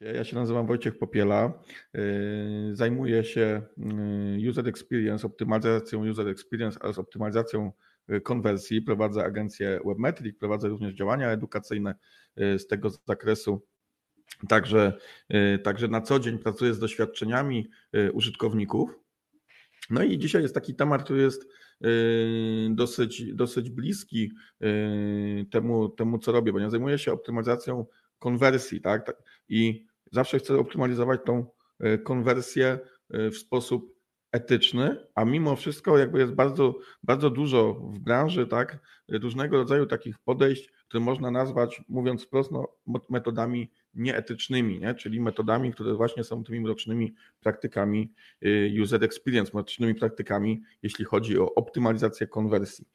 Ja się nazywam Wojciech Popiela. Yy, zajmuję się yy, user experience, optymalizacją user experience oraz optymalizacją yy, konwersji. Prowadzę agencję Webmetric, prowadzę również działania edukacyjne z tego zakresu. Także, także na co dzień pracuję z doświadczeniami użytkowników. No i dzisiaj jest taki temat, który jest dosyć, dosyć bliski temu, temu, co robię, bo ja zajmuję się optymalizacją konwersji, tak? I zawsze chcę optymalizować tą e, konwersję e, w sposób etyczny, a mimo wszystko jakby jest bardzo, bardzo dużo w branży, tak, różnego rodzaju takich podejść, które można nazwać, mówiąc wprost, no, metodami nieetycznymi, nie? czyli metodami, które właśnie są tymi mrocznymi praktykami e, user experience, mrocznymi praktykami, jeśli chodzi o optymalizację konwersji.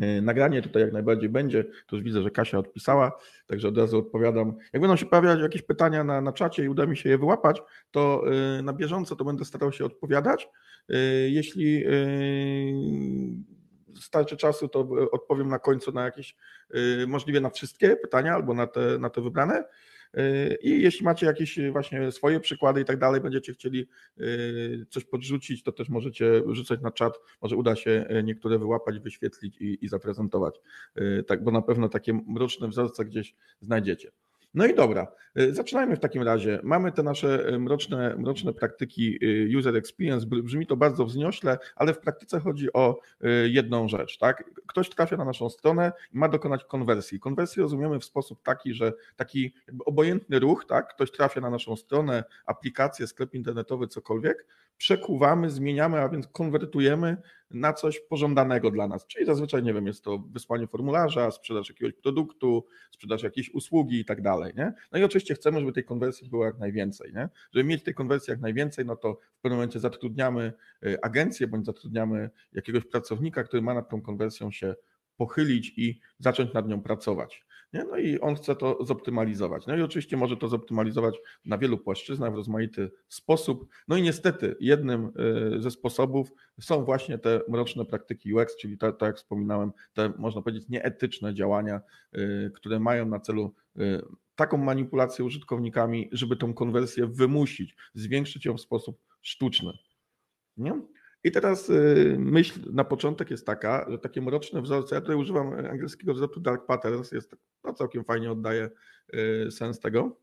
E, nagranie tutaj jak najbardziej będzie. Tu już widzę, że Kasia odpisała, także od razu odpowiadam. Jak będą się pojawiać jakieś pytania na, na czacie i uda mi się je wyłapać, to e, na bieżąco to będę starał się odpowiadać. E, jeśli starczy czasu, to odpowiem na końcu na jakieś, możliwie na wszystkie pytania albo na te, na te wybrane. I jeśli macie jakieś właśnie swoje przykłady i tak dalej, będziecie chcieli y, coś podrzucić, to też możecie rzucać na czat. Może uda się niektóre wyłapać, wyświetlić i, i zaprezentować. Tak, bo na pewno takie mroczne wzorce gdzieś znajdziecie. No i dobra, y, zaczynajmy w takim razie. Mamy te nasze y, mroczne, mroczne praktyki y, user experience. Brzmi to bardzo wzniośle, ale w praktyce chodzi o jedną rzecz. Tak? Ktoś trafia na naszą stronę i ma dokonać konwersji. Konwersję rozumiemy w sposób taki, że taki obojętny ruch, tak? ktoś trafia na naszą stronę, aplikację, sklep internetowy, cokolwiek, przekuwamy, zmieniamy, a więc konwertujemy na coś pożądanego dla nas. Czyli zazwyczaj, nie wiem, jest to wysłanie formularza, sprzedaż jakiegoś produktu, sprzedaż jakiejś usługi i tak dalej. Nie? No i oczywiście chcemy, żeby tej konwersji było jak najwięcej. Nie? Żeby mieć tej konwersji jak najwięcej, no to w pewnym momencie zatrudniamy y, agencję bądź zatrudniamy jakiegoś pracownika, który ma nad tą konwersją się pochylić i zacząć nad nią pracować. Nie? No i on chce to zoptymalizować. No i oczywiście może to zoptymalizować na wielu płaszczyznach, w rozmaity sposób. No i niestety jednym y, ze sposobów są właśnie te mroczne praktyki UX, czyli tak jak wspominałem, te można powiedzieć nieetyczne działania, y, które mają na celu y, taką manipulację użytkownikami, żeby tą konwersję wymusić, zwiększyć ją w sposób sztuczny. Nie? I teraz y, myśl na początek jest taka, że takie mroczne wzorce, ja tutaj używam angielskiego wzorcu dark patterns, jest, no całkiem fajnie oddaje y, sens tego.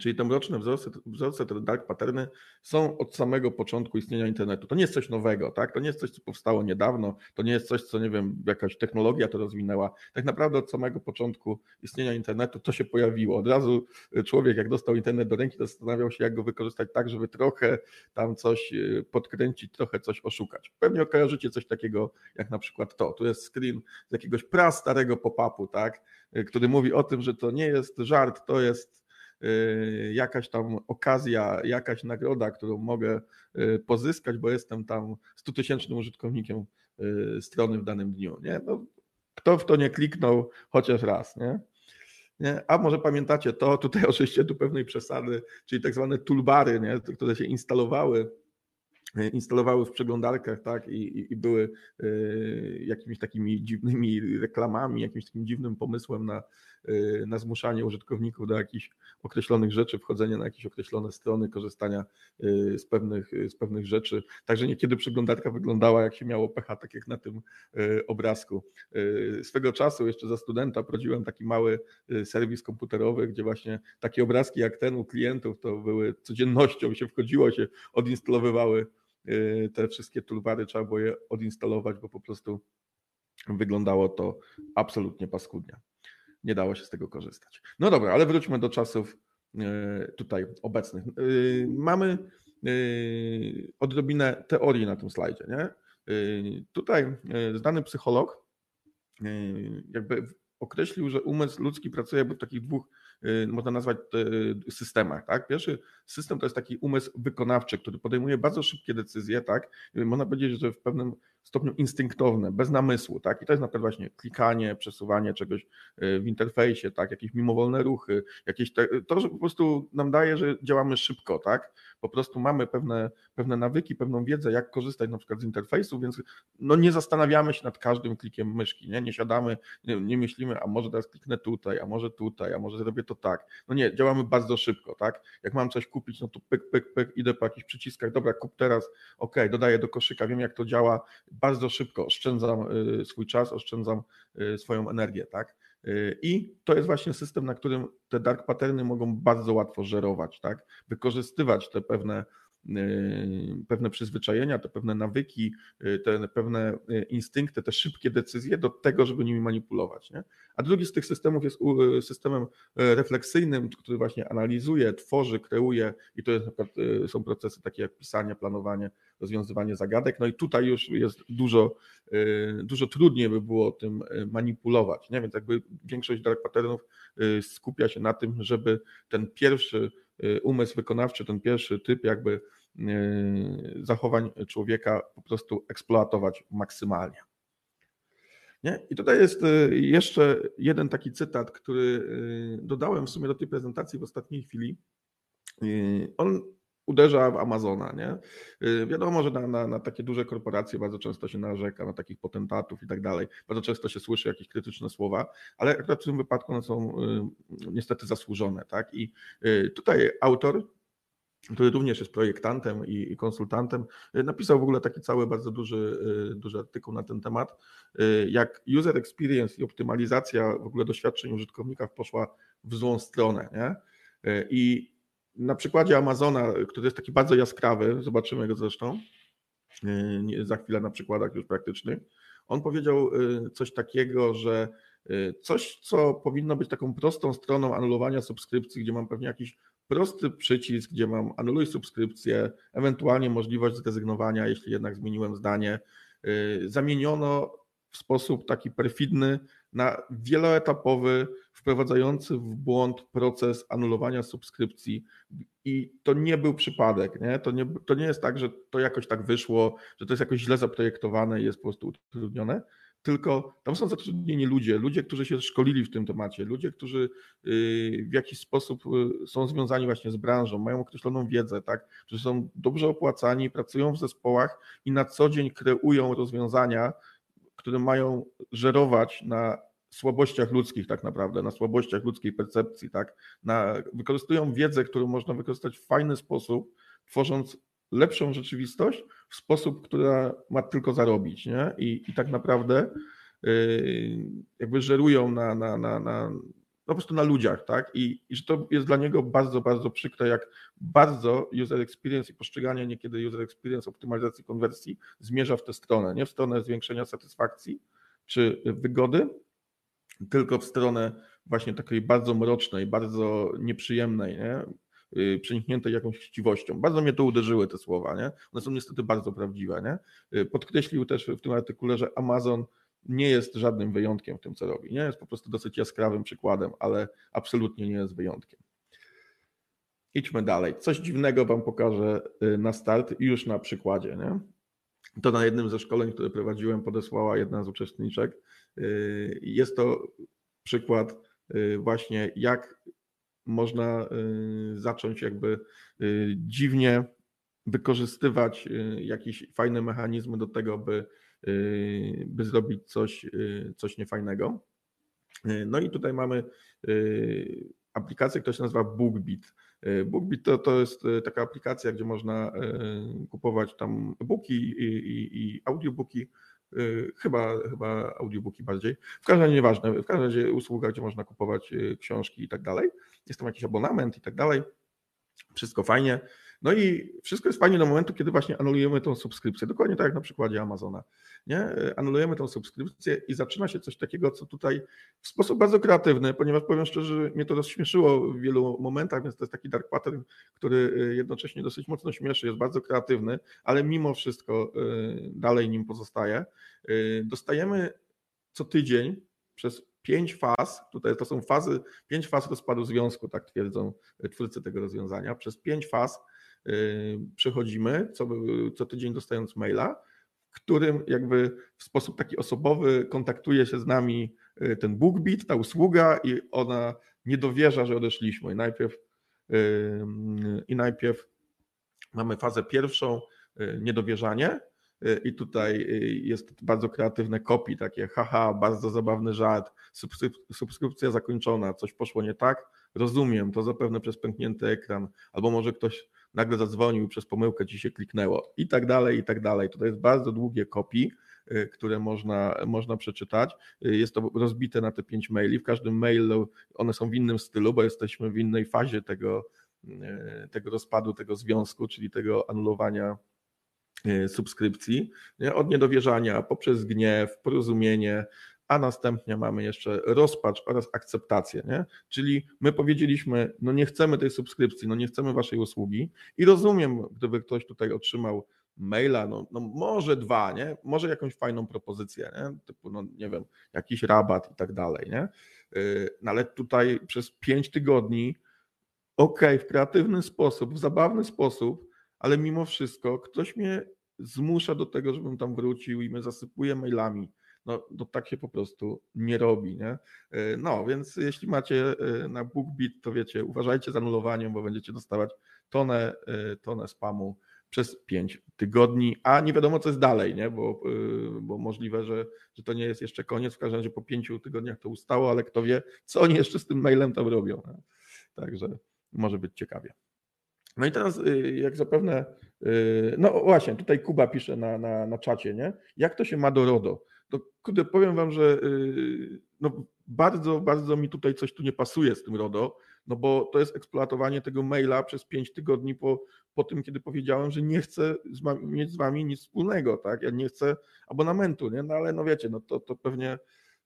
Czyli te mroczne wzorce, wzorce, te dark patterny są od samego początku istnienia internetu. To nie jest coś nowego, tak? To nie jest coś, co powstało niedawno, to nie jest coś, co nie wiem, jakaś technologia to rozwinęła. Tak naprawdę od samego początku istnienia internetu to się pojawiło. Od razu człowiek, jak dostał internet do ręki, zastanawiał się, jak go wykorzystać tak, żeby trochę tam coś y, podkręcić, trochę coś oszukać. Pewnie kojarzycie coś takiego, jak na przykład to. Tu jest screen z jakiegoś prastarego pop-upu, tak? Y, który mówi o tym, że to nie jest żart, to jest Y, jakaś tam okazja, jakaś nagroda, którą mogę y, pozyskać, bo jestem tam 100 tysięcznym użytkownikiem y, strony w danym dniu. Nie? No, kto w to nie kliknął chociaż raz, nie? Nie? A może pamiętacie to, tutaj oczywiście tu pewnej przesady, czyli tak zwane toolbary, nie? które się instalowały instalowały w przeglądarkach, tak, i, i były y, jakimiś takimi dziwnymi reklamami, jakimś takim dziwnym pomysłem na, y, na zmuszanie użytkowników do jakichś określonych rzeczy, wchodzenia na jakieś określone strony, korzystania y, z pewnych, z pewnych rzeczy. Także niekiedy przeglądarka wyglądała, jak się miało pecha, tak jak na tym obrazku. Swego czasu, jeszcze za studenta, prowadziłem taki mały serwis komputerowy, gdzie właśnie takie obrazki jak ten u klientów to były codziennością, się wchodziło, się odinstalowywały Y, te wszystkie toolbary trzeba było je odinstalować, bo po prostu wyglądało to absolutnie paskudnie. Nie dało się z tego korzystać. No dobra, ale wróćmy do czasów y, tutaj obecnych. Y, mamy odrobinę teorii na tym slajdzie. Nie? Tutaj znany psycholog jakby określił, że umysł ludzki pracuje w takich dwóch można nazwać systemach. Tak? Pierwszy system to jest taki umysł wykonawczy, który podejmuje bardzo szybkie decyzje. Tak? Można powiedzieć, że w pewnym stopniu instynktowne, bez namysłu, tak? I to jest na przykład właśnie klikanie, przesuwanie czegoś w interfejsie, tak? Jakieś mimowolne ruchy, jakieś te, to, że po prostu nam daje, że działamy szybko, tak? Po prostu mamy pewne, pewne nawyki, pewną wiedzę, jak korzystać na przykład z interfejsu, więc no nie zastanawiamy się nad każdym klikiem myszki, nie, nie siadamy, nie, nie myślimy, a może teraz kliknę tutaj, a może tutaj, a może zrobię to tak. No nie, działamy bardzo szybko, tak? Jak mam coś kupić, no to pyk, pyk, pyk, idę po jakichś przyciskach, dobra, kup teraz, ok, dodaję do koszyka, wiem jak to działa, bardzo szybko oszczędzam y, swój czas, oszczędzam y, swoją energię, tak? Y, I to jest właśnie system, na którym te dark patterny mogą bardzo łatwo żerować, tak? Wykorzystywać te pewne pewne przyzwyczajenia, te pewne nawyki, y, te pewne y, instynkty, te szybkie decyzje do tego, żeby nimi manipulować. Nie? A drugi z tych systemów jest systemem refleksyjnym, który właśnie analizuje, tworzy, kreuje i to jest, są procesy takie jak pisanie, planowanie, rozwiązywanie zagadek. No i tutaj już jest dużo, dużo trudniej by było tym manipulować. Nie? Więc jakby większość dark patternów skupia się na tym, żeby ten pierwszy umysł wykonawczy, ten pierwszy typ jakby Y, zachowań człowieka po prostu eksploatować maksymalnie. Nie? I tutaj jest y, jeszcze jeden taki cytat, który y, dodałem w sumie do tej prezentacji w ostatniej chwili. On uderza w Amazona. Nie? Wiadomo, że na, na, na, takie duże korporacje bardzo często się narzeka, na takich potentatów i tak dalej. Bardzo często się słyszy jakieś krytyczne słowa, ale akurat w tym wypadku one są niestety zasłużone. Tak? I tutaj autor który również jest projektantem i konsultantem, y, napisał w ogóle taki cały bardzo duży, y, duży artykuł na ten temat, y, jak user experience i optymalizacja w ogóle doświadczeń użytkownika poszła w złą stronę. Nie? I na przykładzie Amazona, który jest taki bardzo jaskrawy, zobaczymy go zresztą za chwilę na przykładach już praktycznych, on powiedział coś takiego, że coś, co powinno być taką prostą stroną anulowania subskrypcji, gdzie mam pewnie jakiś prosty przycisk, gdzie mam anuluj subskrypcję, ewentualnie możliwość zrezygnowania, jeśli jednak zmieniłem zdanie. Zamieniono w sposób taki perfidny na wieloetapowy, wprowadzający w błąd proces anulowania subskrypcji. I to nie był przypadek. Nie? To, nie, to nie jest tak, że to jakoś tak wyszło, że to jest jakoś źle zaprojektowane i jest po prostu utrudnione tylko tam są zatrudnieni ludzie, ludzie, którzy się szkolili w tym temacie, ludzie, którzy y, w jakiś sposób y, są związani właśnie z branżą, mają określoną wiedzę, tak, którzy są dobrze opłacani, pracują w zespołach i na co dzień kreują rozwiązania, które mają żerować na słabościach ludzkich tak naprawdę, na słabościach ludzkiej percepcji, tak, na, wykorzystują wiedzę, którą można wykorzystać w fajny sposób, tworząc lepszą rzeczywistość w sposób, która ma tylko zarobić. Nie? I, i tak naprawdę yy, jakby żerują na, na, na, na, no po prostu na ludziach, tak? I, I że to jest dla niego bardzo, bardzo przykre, jak bardzo user experience i postrzeganie niekiedy user experience, optymalizacji konwersji zmierza w tę stronę, nie w stronę zwiększenia satysfakcji czy wygody, tylko w stronę właśnie takiej bardzo mrocznej, bardzo nieprzyjemnej, nie? Y, przeniknięte jakąś chciwością. Bardzo mnie to uderzyły te słowa, nie? One są niestety bardzo prawdziwe, nie? Y, podkreślił też w tym artykule, że Amazon nie jest żadnym wyjątkiem w tym, co robi. Nie jest po prostu dosyć jaskrawym przykładem, ale absolutnie nie jest wyjątkiem. Idźmy dalej. Coś dziwnego Wam pokażę y, na start już na przykładzie. Nie? To na jednym ze szkoleń, które prowadziłem, podesłała jedna z uczestniczek. Jest to przykład właśnie, jak można y, zacząć jakby y, dziwnie wykorzystywać y, jakieś fajne mechanizmy do tego, by, by zrobić coś, coś niefajnego. No i tutaj mamy aplikację, która się nazywa BookBeat. BookBeat to, to jest taka aplikacja, gdzie można kupować tam e-booki i, i, i audiobooki Y, chyba, chyba audiobooki bardziej. W każdym razie nieważne, w każdym razie usługa, gdzie można kupować y, książki i tak dalej. Jest tam jakiś abonament i tak dalej. Wszystko fajnie. No i wszystko jest fajnie do momentu, kiedy właśnie anulujemy tą subskrypcję. Dokładnie tak jak na przykładzie Amazona. Nie? Anulujemy tą subskrypcję i zaczyna się coś takiego, co tutaj w sposób bardzo kreatywny, ponieważ powiem szczerze, mnie to rozśmieszyło w wielu momentach, więc to jest taki dark pattern, który y, jednocześnie dosyć mocno śmieszy, jest bardzo kreatywny, ale mimo wszystko y, dalej nim pozostaje. Y, dostajemy co tydzień przez pięć faz, tutaj to są fazy, pięć faz rozpadu związku, tak twierdzą twórcy tego rozwiązania. Przez pięć faz przechodzimy, co, co tydzień dostając maila, którym jakby w sposób taki osobowy kontaktuje się z nami y, ten BookBeat, ta usługa i ona nie dowierza, że odeszliśmy. I najpierw, i najpierw mamy fazę pierwszą, niedowierzanie, i tutaj jest bardzo kreatywne kopii, takie haha, bardzo zabawny żart, subskrypcja zakończona, coś poszło nie tak, rozumiem, to zapewne przez pęknięty ekran, albo może ktoś nagle zadzwonił przez pomyłkę ci się kliknęło i tak dalej, i tak dalej. To jest bardzo długie kopii, y, które można, można przeczytać. Y, jest to rozbite na te pięć maili. W każdym mailu one są w innym stylu, bo jesteśmy w innej fazie tego, y, tego rozpadu, tego związku, czyli tego anulowania subskrypcji, od niedowierzania poprzez gniew, porozumienie, a następnie mamy jeszcze rozpacz oraz akceptację. Nie? Czyli my powiedzieliśmy, no nie chcemy tej subskrypcji, no nie chcemy waszej usługi i rozumiem, gdyby ktoś tutaj otrzymał maila, no, no może dwa, nie? może jakąś fajną propozycję, nie? typu, no nie wiem, jakiś rabat i tak dalej, nie? Y, no ale tutaj przez pięć tygodni, ok, w kreatywny sposób, w zabawny sposób, ale mimo wszystko ktoś mnie zmusza do tego, żebym tam wrócił i mnie zasypuje mailami, no, no tak się po prostu nie robi. Nie? E, no więc jeśli macie e, na BookBeat, to wiecie, uważajcie z anulowaniem, bo będziecie dostawać tonę, e, tonę spamu przez 5 tygodni, a nie wiadomo co jest dalej, nie? Bo, bo możliwe, że, że to nie jest jeszcze koniec, w każdym razie po 5 tygodniach to ustało, ale kto wie, co oni jeszcze z tym mailem tam robią. Nie? Także może być ciekawie. No i teraz, jak zapewne, no właśnie, tutaj Kuba pisze na, na, na czacie, nie? Jak to się ma do RODO? To kurde, powiem wam, że y, no, bardzo, bardzo mi tutaj coś tu nie pasuje z tym RODO, no bo to jest eksploatowanie tego maila przez pięć tygodni po, po tym, kiedy powiedziałem, że nie chcę z wami, mieć z wami nic wspólnego, tak? Ja nie chcę abonamentu, nie? No ale no wiecie, no to, to pewnie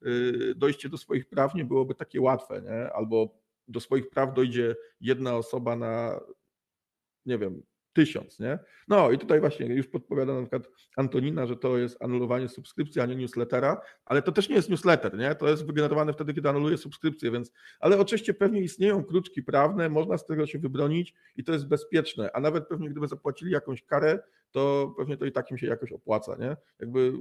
y, dojście do swoich praw nie byłoby takie łatwe, nie? Albo do swoich praw dojdzie jedna osoba na, nie wiem, tysiąc, nie? No i tutaj właśnie już podpowiada na przykład Antonina, że to jest anulowanie subskrypcji, a nie newslettera, ale to też nie jest newsletter, nie? To jest wygenerowane wtedy, kiedy anuluje subskrypcję, więc, ale oczywiście pewnie istnieją kruczki prawne, można z tego się wybronić i to jest bezpieczne, a nawet pewnie gdyby zapłacili jakąś karę, to pewnie to i tak im się jakoś opłaca, nie? Jakby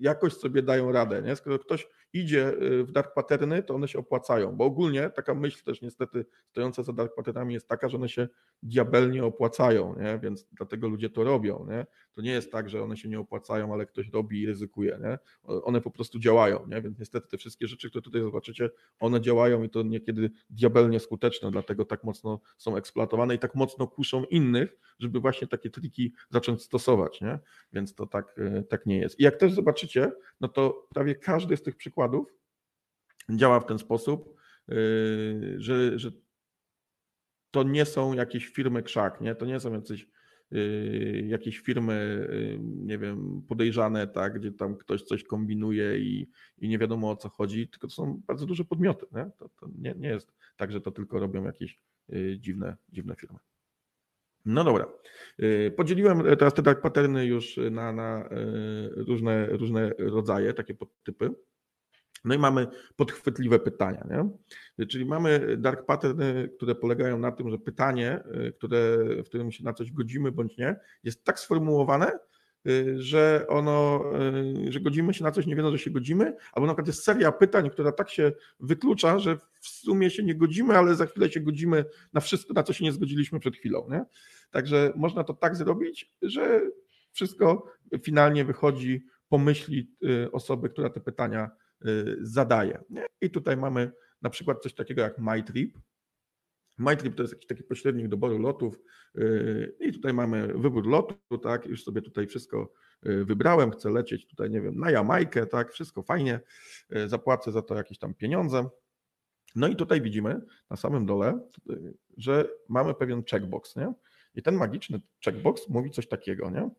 jakoś sobie dają radę. Nie? Skoro ktoś idzie y, w dark patterny, to one się opłacają, bo ogólnie taka myśl też niestety stojąca za dark patternami jest taka, że one się diabelnie opłacają, nie? więc dlatego ludzie to robią. Nie? To nie jest tak, że one się nie opłacają, ale ktoś robi i ryzykuje. Nie? One po prostu działają, nie? więc niestety te wszystkie rzeczy, które tutaj zobaczycie, one działają i to niekiedy diabelnie skuteczne, dlatego tak mocno są eksploatowane i tak mocno kuszą innych, żeby właśnie takie triki zacząć stosować. Nie? Więc to tak, y, tak nie jest. I jak też zobaczycie, no to prawie każdy z tych przykładów działa w ten sposób, y, że, że to nie są jakieś firmy krzak, nie? To nie są jacyś y, jakieś firmy, y, nie wiem, podejrzane, tak, gdzie tam ktoś coś kombinuje i, i nie wiadomo o co chodzi, tylko to są bardzo duże podmioty. Nie? To, to nie, nie jest tak, że to tylko robią jakieś dziwne, dziwne firmy. No dobra. Podzieliłem teraz te dark patterny już na, na różne, różne rodzaje, takie podtypy. No i mamy podchwytliwe pytania. Nie? Czyli mamy dark patterny, które polegają na tym, że pytanie, y, które, w którym się na coś godzimy bądź nie, jest tak sformułowane, y, że ono, y, że godzimy się na coś, nie wiedząc, że się godzimy, albo na przykład jest seria pytań, która tak się wyklucza, że w sumie się nie godzimy, ale za chwilę się godzimy na wszystko, na co się nie zgodziliśmy przed chwilą. Nie? Także można to tak zrobić, że wszystko finalnie wychodzi po myśli osoby, która te pytania Y, zadaje. I tutaj mamy na przykład coś takiego jak MyTrip. MyTrip to jest jakiś taki pośrednik doboru lotów y, i tutaj mamy wybór lotu, tak, już sobie tutaj wszystko y, wybrałem, chcę lecieć tutaj, nie wiem, na Jamajkę, tak, wszystko fajnie, zapłacę za to jakieś tam pieniądze. No i tutaj widzimy na samym dole, że mamy pewien checkbox, nie? I ten magiczny checkbox mówi coś takiego, nie?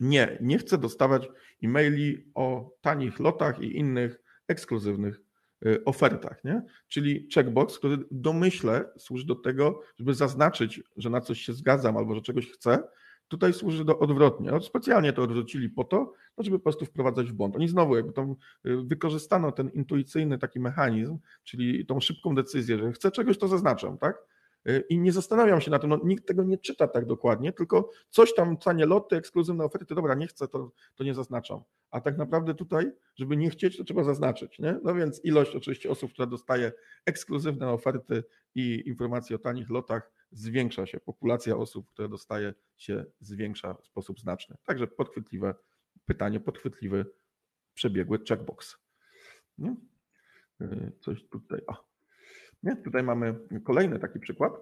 Nie, nie chcę dostawać e-maili o tanich lotach i innych ekskluzywnych y, ofertach. Nie? Czyli checkbox, który domyśle służy do tego, żeby zaznaczyć, że na coś się zgadzam albo że czegoś chcę. Tutaj służy do odwrotnie. No, specjalnie to odwrócili po to, no, żeby po prostu wprowadzać w błąd. Oni znowu jakby tam y, wykorzystano ten intuicyjny taki mechanizm, czyli tą szybką decyzję, że chcę czegoś, to zaznaczam, tak? Y, i nie zastanawiam się na tym, no, nikt tego nie czyta tak dokładnie, tylko coś tam, cenie loty, ekskluzywne oferty, dobra, nie chcę, to, to nie zaznaczam. A tak naprawdę tutaj, żeby nie chcieć, to trzeba zaznaczyć. Nie? No więc ilość oczywiście osób, która dostaje ekskluzywne oferty i informacje o tanich lotach zwiększa się. Populacja osób, które dostaje się zwiększa w sposób znaczny. Także podchwytliwe pytanie, podchwytliwy, przebiegły checkbox. Nie? Y, coś tutaj. O. Nie? Tutaj mamy kolejny taki przykład.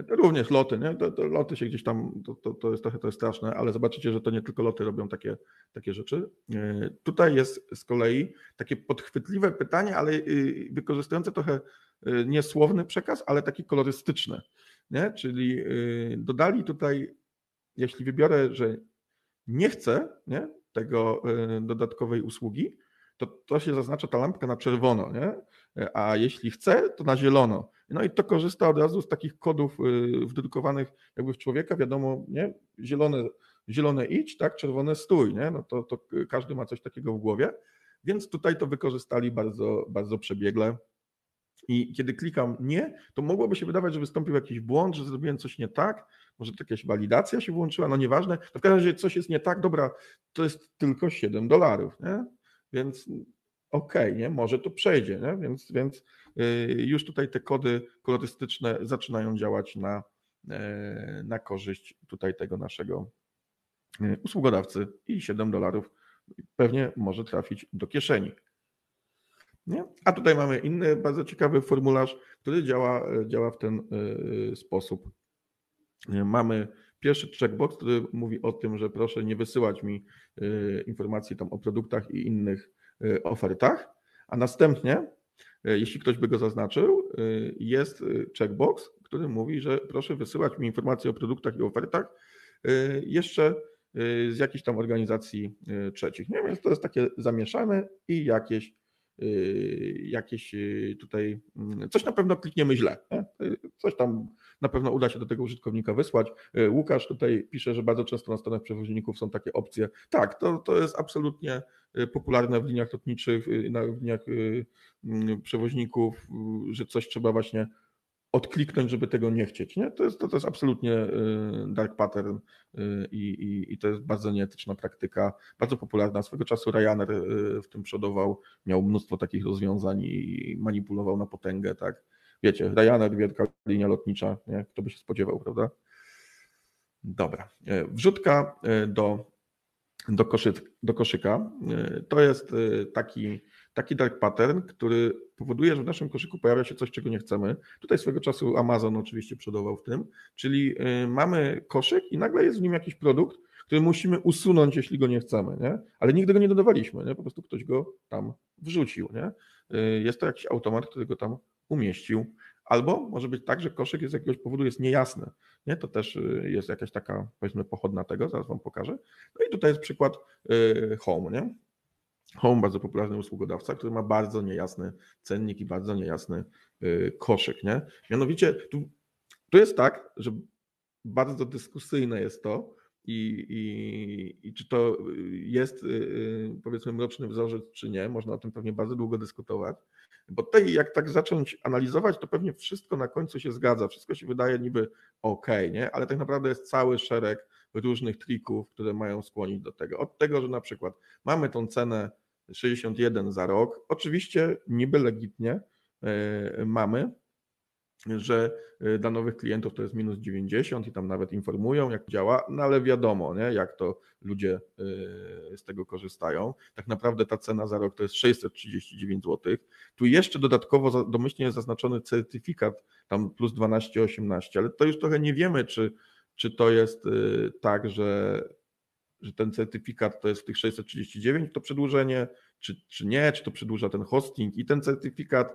Y, to również loty. Nie? To, to loty się gdzieś tam, to, to, to, jest trochę to jest straszne, ale zobaczycie, że to nie tylko loty robią takie, takie rzeczy. Y, tutaj jest z kolei takie podchwytliwe pytanie, ale wykorzystujące trochę niesłowny przekaz, ale taki kolorystyczny. Nie? Czyli dodali tutaj, jeśli wybiorę, że nie chcę nie, tego dodatkowej usługi, to, to się zaznacza ta lampka na czerwono, nie? A jeśli chce, to na zielono. No i to korzysta od razu z takich kodów y, wdrukowanych jakby w człowieka, wiadomo, nie? Zielone, zielone idź, tak? czerwone stój, nie? No to, to każdy ma coś takiego w głowie, więc tutaj to wykorzystali bardzo, bardzo przebiegle. I kiedy klikam nie, to mogłoby się wydawać, że wystąpił jakiś błąd, że zrobiłem coś nie tak, może jakaś walidacja się włączyła, no nieważne. To w każdym razie coś jest nie tak, dobra, to jest tylko 7 dolarów, nie? Więc okay, nie, może to przejdzie, nie? Więc, więc y, już tutaj te kody kolorystyczne zaczynają działać na, e, na korzyść tutaj tego naszego y, usługodawcy i 7 dolarów pewnie może trafić do kieszeni. Nie? A tutaj mamy inny bardzo ciekawy formularz, który działa, działa w ten y, sposób. Mamy pierwszy checkbox, który mówi o tym, że proszę nie wysyłać mi informacji tam o produktach i innych ofertach, a następnie, y, jeśli ktoś by go zaznaczył, jest checkbox, który mówi, że proszę wysyłać mi informacje o produktach i ofertach jeszcze z jakichś tam organizacji trzecich. Nie? Więc to jest takie zamieszane i jakieś jakieś tutaj, mm, coś na pewno klikniemy źle. Coś tam na pewno uda się do tego użytkownika wysłać. E, Łukasz tutaj pisze, że bardzo często na stronach przewoźników są takie opcje. Tak, to, to jest absolutnie popularne w liniach lotniczych, na liniach przewoźników, że coś trzeba właśnie odkliknąć, żeby tego nie chcieć. Nie? To, jest, to, to jest absolutnie dark pattern i, i, i, to jest bardzo nieetyczna praktyka, bardzo popularna. Swego czasu Ryanair w tym przodował, miał mnóstwo takich rozwiązań i manipulował na potęgę, tak wiecie, Ryanair, wielka linia lotnicza, nie? kto by się spodziewał, prawda? Dobra. Wrzutka do, do, koszy, do koszyka to jest taki, taki dark pattern, który powoduje, że w naszym koszyku pojawia się coś, czego nie chcemy. Tutaj swego czasu Amazon oczywiście przodował w tym, czyli mamy koszyk i nagle jest w nim jakiś produkt, który musimy usunąć, jeśli go nie chcemy, nie? ale nigdy go nie dodawaliśmy, nie? po prostu ktoś go tam wrzucił. Nie? Jest to jakiś automat, który go tam umieścił. Albo może być tak, że koszyk z jakiegoś powodu jest niejasny. Nie? To też y, jest jakaś taka, powiedzmy, pochodna tego, zaraz Wam pokażę. No i tutaj jest przykład y, Home. Nie? Home, bardzo popularny usługodawca, który ma bardzo niejasny cennik i bardzo niejasny y, koszyk. Nie? Mianowicie tu, tu jest tak, że bardzo dyskusyjne jest to, i, i, i czy to jest powiedzmy mroczny wzorzec, czy nie. Można o tym pewnie bardzo długo dyskutować. Bo tutaj jak tak zacząć analizować, to pewnie wszystko na końcu się zgadza, wszystko się wydaje niby ok, nie? ale tak naprawdę jest cały szereg różnych trików, które mają skłonić do tego. Od tego, że na przykład mamy tą cenę 61 za rok, oczywiście niby legitnie yy, mamy, że y, dla nowych klientów to jest minus 90 i tam nawet informują, jak działa, no ale wiadomo, nie, jak to ludzie y, z tego korzystają. Tak naprawdę ta cena za rok to jest 639 zł. Tu jeszcze dodatkowo domyślnie jest zaznaczony certyfikat, tam plus 12,18, ale to już trochę nie wiemy, czy, czy to jest tak, że, że ten certyfikat to jest w tych 639 to przedłużenie, czy, czy nie, czy to przedłuża ten hosting i ten certyfikat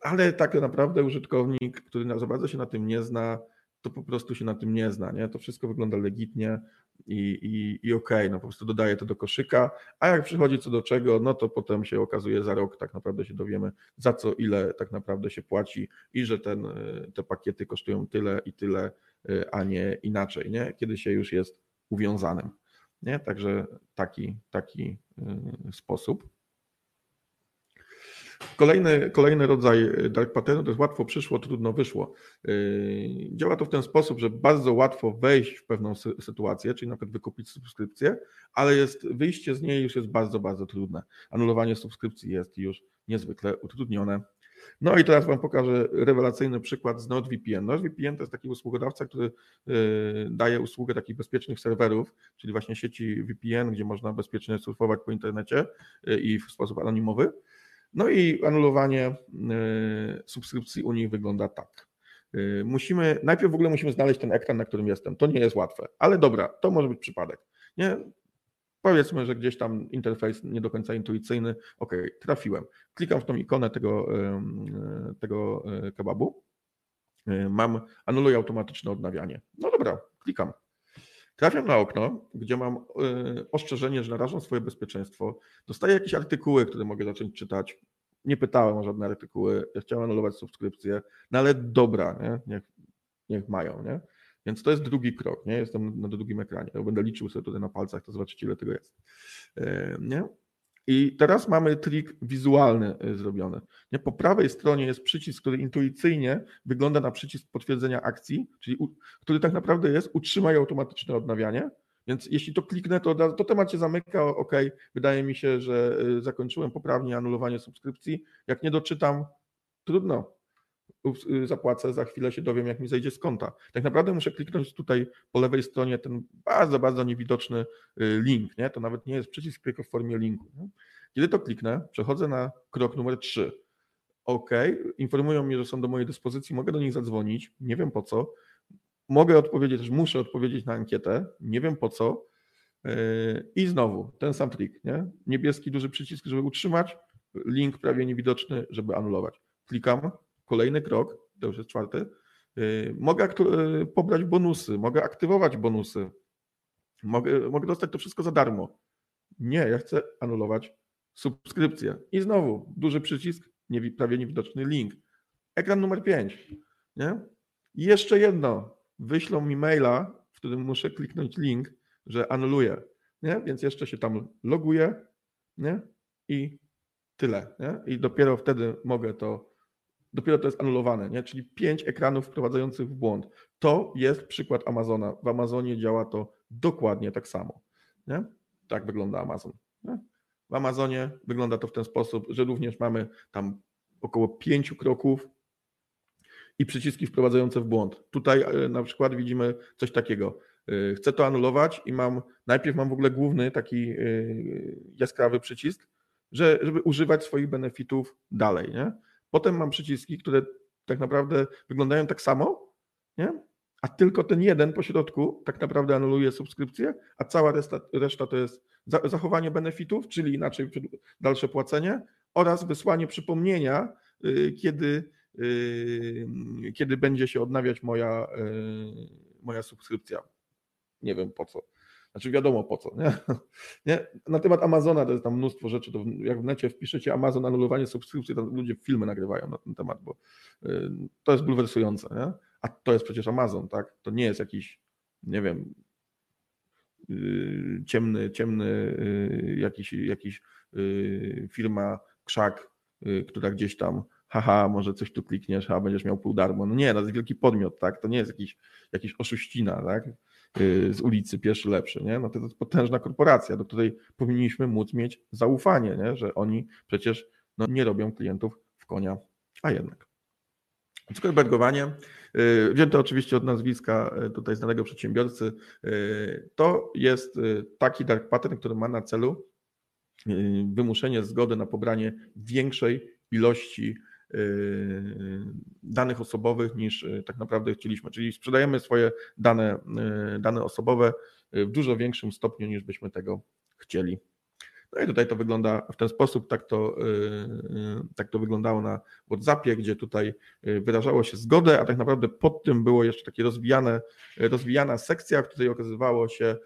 ale tak naprawdę użytkownik, który za bardzo się na tym nie zna, to po prostu się na tym nie zna. Nie? To wszystko wygląda legitnie i, i, i okej, okay, no po prostu dodaje to do koszyka, a jak przychodzi co do czego, no to potem się okazuje za rok tak naprawdę się dowiemy, za co ile tak naprawdę się płaci i że ten, te pakiety kosztują tyle i tyle, a nie inaczej, nie? kiedy się już jest uwiązanym. Nie? Także taki, taki y, sposób. Kolejny, kolejny rodzaj dark patternu to jest łatwo przyszło, trudno wyszło. Działa to w ten sposób, że bardzo łatwo wejść w pewną sytuację, czyli na przykład wykupić subskrypcję, ale jest wyjście z niej już jest bardzo, bardzo trudne. Anulowanie subskrypcji jest już niezwykle utrudnione. No i teraz Wam pokażę rewelacyjny przykład z NordVPN. NordVPN to jest taki usługodawca, który y, daje usługę takich bezpiecznych serwerów, czyli właśnie sieci VPN, gdzie można bezpiecznie surfować po internecie y, i w sposób anonimowy. No i anulowanie y, subskrypcji u nich wygląda tak. Musimy, najpierw w ogóle musimy znaleźć ten ekran, na którym jestem. To nie jest łatwe, ale dobra, to może być przypadek. Nie? Powiedzmy, że gdzieś tam interfejs nie do końca intuicyjny. Ok, trafiłem. Klikam w tą ikonę tego, tego e, kebabu. E, mam, anuluję automatyczne odnawianie. No dobra, klikam. Trafiam na okno, gdzie mam e, ostrzeżenie, że narażam swoje bezpieczeństwo. Dostaję jakieś artykuły, które mogę zacząć czytać. Nie pytałem o żadne artykuły. Ja chciałem anulować subskrypcję, no ale dobra, nie? Niech, niech mają. Nie? Więc to jest drugi krok, nie? Jestem na drugim ekranie. Ja będę liczył sobie tutaj na palcach, to zobaczycie, ile tego jest. E, nie? I teraz mamy trik wizualny e, zrobiony. Nie? Po prawej stronie jest przycisk, który intuicyjnie wygląda na przycisk potwierdzenia akcji, czyli który tak naprawdę jest utrzymaj automatyczne odnawianie. Więc jeśli to kliknę, to, to temat się zamyka, ok, wydaje mi się, że e, zakończyłem poprawnie anulowanie subskrypcji. Jak nie doczytam, trudno, Y, zapłacę, za chwilę się dowiem, jak mi zejdzie z konta. Tak naprawdę muszę kliknąć tutaj po lewej stronie ten bardzo, bardzo niewidoczny y, link. Nie? To nawet nie jest przycisk, tylko w formie linku. Nie? Kiedy to kliknę, przechodzę na krok numer 3. OK, informują mnie, że są do mojej dyspozycji, mogę do nich zadzwonić, nie wiem po co. Mogę odpowiedzieć, też muszę odpowiedzieć na ankietę, nie wiem po co. Y, I znowu ten sam trik. Nie? Niebieski duży przycisk, żeby utrzymać, link prawie niewidoczny, żeby anulować. Klikam, Kolejny krok, to już jest czwarty. Y, mogę y, pobrać bonusy, mogę aktywować bonusy, mogę, mogę dostać to wszystko za darmo. Nie, ja chcę anulować subskrypcję. I znowu duży przycisk, prawie niewidoczny link. Ekran numer 5. Nie? I jeszcze jedno. Wyślą mi maila, w którym muszę kliknąć link, że anuluję. Nie? Więc jeszcze się tam loguję nie? i tyle. Nie? I dopiero wtedy mogę to dopiero to jest anulowane, nie? czyli pięć ekranów wprowadzających w błąd. To jest przykład Amazona. W Amazonie działa to dokładnie tak samo. Nie? Tak wygląda Amazon. Nie? W Amazonie wygląda to w ten sposób, że również mamy tam około pięciu kroków i przyciski wprowadzające w błąd. Tutaj e, na przykład widzimy coś takiego. E, chcę to anulować i mam, najpierw mam w ogóle główny taki e, jaskrawy przycisk, że, żeby używać swoich benefitów dalej. Nie? Potem mam przyciski, które tak naprawdę wyglądają tak samo, nie? a tylko ten jeden po środku tak naprawdę anuluje subskrypcję, a cała reszta, reszta to jest zachowanie benefitów, czyli inaczej dalsze płacenie oraz wysłanie przypomnienia, y, kiedy, y, kiedy będzie się odnawiać moja, y, moja subskrypcja. Nie wiem po co. Znaczy wiadomo po co. Nie? Nie? Na temat Amazona to jest tam mnóstwo rzeczy. To jak w necie wpiszecie Amazon anulowanie subskrypcji, to ludzie filmy nagrywają na ten temat, bo y, to jest bulwersujące. Nie? A to jest przecież Amazon, tak? To nie jest jakiś, nie wiem, y, ciemny, ciemny y, jakiś, jakiś firma, krzak, która gdzieś tam haha, może coś tu klikniesz, a będziesz miał pół darmo. No nie, to jest wielki podmiot, tak? To nie jest jakiś, jakiś oszuścina, tak? Y, z ulicy pierwszy lepszy, nie? No to jest potężna korporacja, do której powinniśmy móc mieć zaufanie, nie? że oni przecież no, nie robią klientów w konia, a jednak. Zuckerbergowanie, y, wzięte oczywiście od nazwiska y, tutaj znanego przedsiębiorcy, to jest taki dark pattern, który ma na celu wymuszenie zgody na pobranie większej ilości danych osobowych niż y, tak naprawdę chcieliśmy. Czyli sprzedajemy swoje dane, y, dane osobowe w dużo większym stopniu niż byśmy tego chcieli. No i tutaj to wygląda w ten sposób, tak to, tak to wyglądało na WhatsAppie, gdzie tutaj wyrażało się zgodę, a tak naprawdę pod tym było jeszcze takie rozwijane, rozwijana sekcja, w której okazywało się, Y,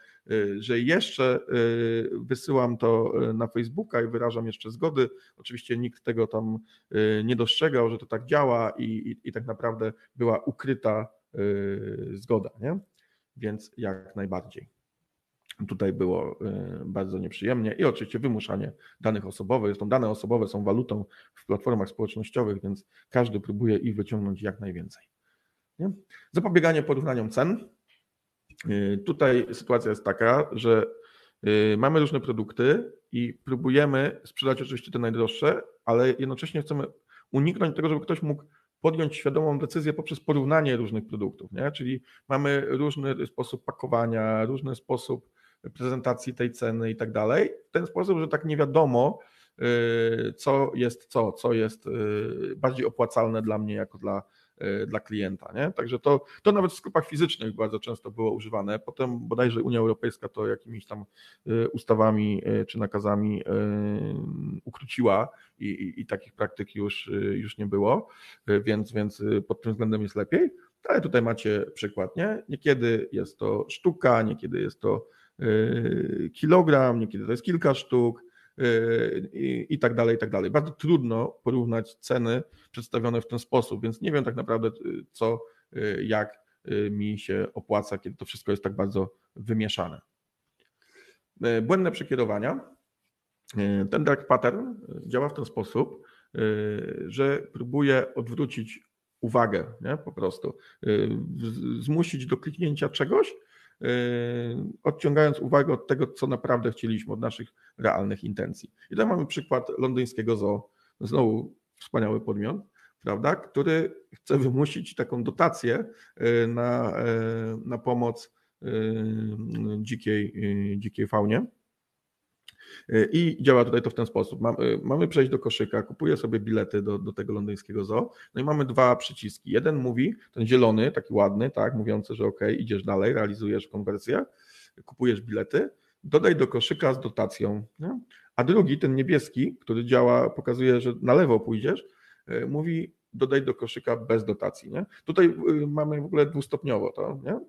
że jeszcze y, wysyłam to y, na Facebooka i wyrażam jeszcze zgody. Oczywiście nikt tego tam nie dostrzegał, że to tak działa i, i, i tak naprawdę była ukryta zgoda, nie? Więc jak najbardziej. Tutaj było bardzo nieprzyjemnie i oczywiście wymuszanie danych osobowych. Zresztą dane osobowe są walutą w platformach społecznościowych, więc każdy próbuje ich wyciągnąć jak najwięcej. Nie? Zapobieganie porównaniom cen. Tutaj sytuacja jest taka, że mamy różne produkty i próbujemy sprzedać oczywiście te najdroższe, ale jednocześnie chcemy uniknąć tego, żeby ktoś mógł podjąć świadomą decyzję poprzez porównanie różnych produktów. Nie? Czyli mamy różny sposób pakowania, różny sposób prezentacji tej ceny i tak dalej, w ten sposób, że tak nie wiadomo, y, co jest co, co jest y, bardziej opłacalne dla mnie jako dla Y, dla klienta. Nie? Także to, to nawet w sklepach fizycznych bardzo często było używane. Potem bodajże Unia Europejska to jakimiś tam y, ustawami y, czy nakazami ukróciła i, i, i takich praktyk już, już nie było, więc, więc pod tym względem jest lepiej. Ale tutaj macie przykład, nie? Niekiedy jest to sztuka, niekiedy jest to kilogram, niekiedy to jest kilka sztuk, i, tak dalej, i tak dalej. Bardzo trudno porównać ceny przedstawione w ten sposób, więc nie wiem tak naprawdę, y, co, y, jak y, mi się opłaca, kiedy to wszystko jest tak bardzo wymieszane. Błędne przekierowania. Ten dark pattern działa w ten sposób, że próbuje odwrócić uwagę, nie? po prostu zmusić do kliknięcia czegoś, odciągając uwagę od tego, co naprawdę chcieliśmy, od naszych realnych intencji. I tutaj mamy przykład londyńskiego zoo, znowu wspaniały podmiot, prawda, który chce wymusić taką dotację yy, na, yy, na pomoc dzikiej, dzikiej faunie. I działa tutaj to w ten sposób. Mamy przejść do koszyka, kupuję sobie bilety do, do tego londyńskiego zoo, no i mamy dwa przyciski. Jeden mówi, ten zielony, taki ładny, tak, mówiący, że ok, idziesz dalej, realizujesz konwersję, kupujesz bilety, dodaj do koszyka z dotacją. Nie? A drugi, ten niebieski, który działa, pokazuje, że na lewo pójdziesz, e, mówi dodaj do koszyka bez dotacji. Nie? Tutaj y, mamy w ogóle dwustopniowo to, nie?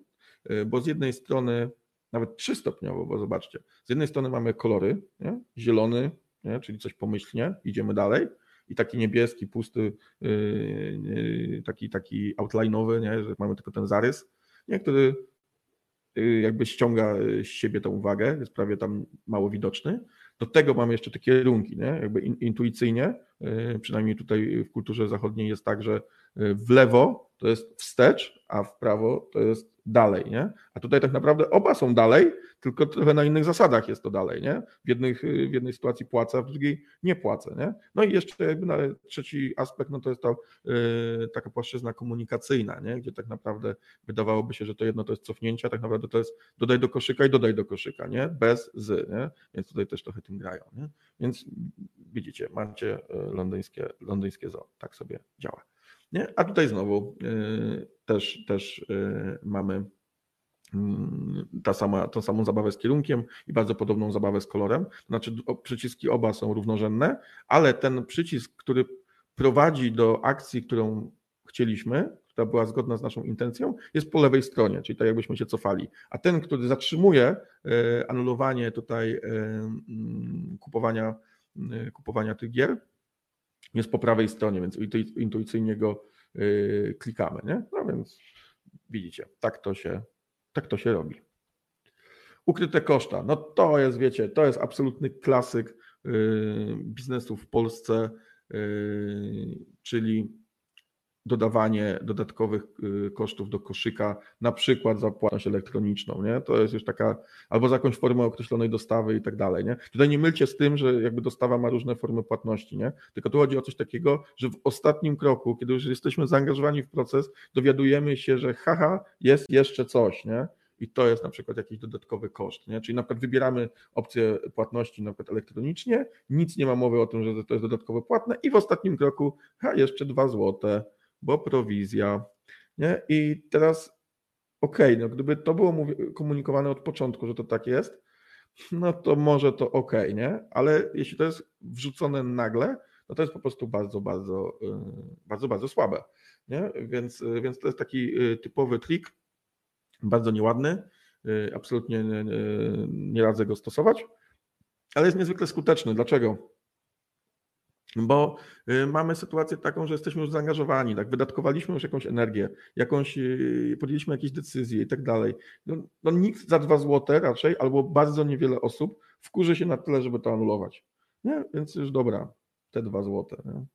Bo z jednej strony nawet trzystopniowo, bo zobaczcie, z jednej strony mamy kolory, nie? zielony, nie? czyli coś pomyślnie, idziemy dalej, i taki niebieski, pusty, yy, taki, taki outline'owy, nie? że mamy tylko ten zarys, nie? który yy, jakby ściąga z siebie tą uwagę, jest prawie tam mało widoczny. Do tego mamy jeszcze te kierunki, nie? jakby intuicyjnie, yy, przynajmniej tutaj w kulturze zachodniej jest tak, że w lewo to jest wstecz, a w prawo to jest dalej, nie? A tutaj tak naprawdę oba są dalej, tylko trochę na innych zasadach jest to dalej, nie? W, jednych, w jednej sytuacji płacę, w drugiej nie płacę, nie? No i jeszcze jakby na trzeci aspekt, no to jest to yy, taka płaszczyzna komunikacyjna, nie? Gdzie tak naprawdę wydawałoby się, że to jedno to jest cofnięcie, a tak naprawdę to jest dodaj do koszyka i dodaj do koszyka, nie? Bez z, nie? Więc tutaj też trochę tym grają, nie? Więc widzicie, macie y, londyńskie, londyńskie zoo, tak sobie działa. Nie? A tutaj znowu y, też, też y, mamy mm, ta sama, tą samą zabawę z kierunkiem i bardzo podobną zabawę z kolorem. Znaczy przyciski oba są równorzędne, ale ten przycisk, który prowadzi do akcji, którą chcieliśmy, która była zgodna z naszą intencją, jest po lewej stronie, czyli tak jakbyśmy się cofali. A ten, który zatrzymuje y, anulowanie tutaj mm, kupowania, kupowania tych gier, jest po prawej stronie, więc intuicyjnie go y, klikamy. Nie? No więc widzicie, tak to się, tak to się robi. Ukryte koszta. No to jest, wiecie, to jest absolutny klasyk y, biznesu w Polsce, y, czyli dodawanie dodatkowych y, kosztów do koszyka, na przykład za płatność elektroniczną, nie? To jest już taka, albo za jakąś formę określonej dostawy i tak dalej, nie? Tutaj nie mylcie z tym, że jakby dostawa ma różne formy płatności, nie? Tylko tu chodzi o coś takiego, że w ostatnim kroku, kiedy już jesteśmy zaangażowani w proces, dowiadujemy się, że haha, jest jeszcze coś, nie? i to jest na przykład jakiś dodatkowy koszt. Nie? Czyli na przykład wybieramy opcję płatności na przykład elektronicznie, nic nie ma mowy o tym, że to jest dodatkowe płatne i w ostatnim kroku, ha, jeszcze dwa złote, bo prowizja. Nie? I teraz, okej, okay, no gdyby to było komunikowane od początku, że to tak jest, no to może to ok, nie? Ale jeśli to jest wrzucone nagle, no to jest po prostu bardzo, bardzo, y, bardzo, bardzo słabe. Nie? Więc, więc to jest taki y, typowy trik, bardzo nieładny. Y, absolutnie nie, nie radzę go stosować, ale jest niezwykle skuteczny. Dlaczego? Bo y, mamy sytuację taką, że jesteśmy już zaangażowani, tak, wydatkowaliśmy już jakąś energię, jakąś, y, podjęliśmy jakieś decyzje i tak dalej. No, no nikt za dwa złote raczej, albo bardzo niewiele osób wkurzy się na tyle, żeby to anulować. Nie? Więc już dobra, te dwa złote. Nie?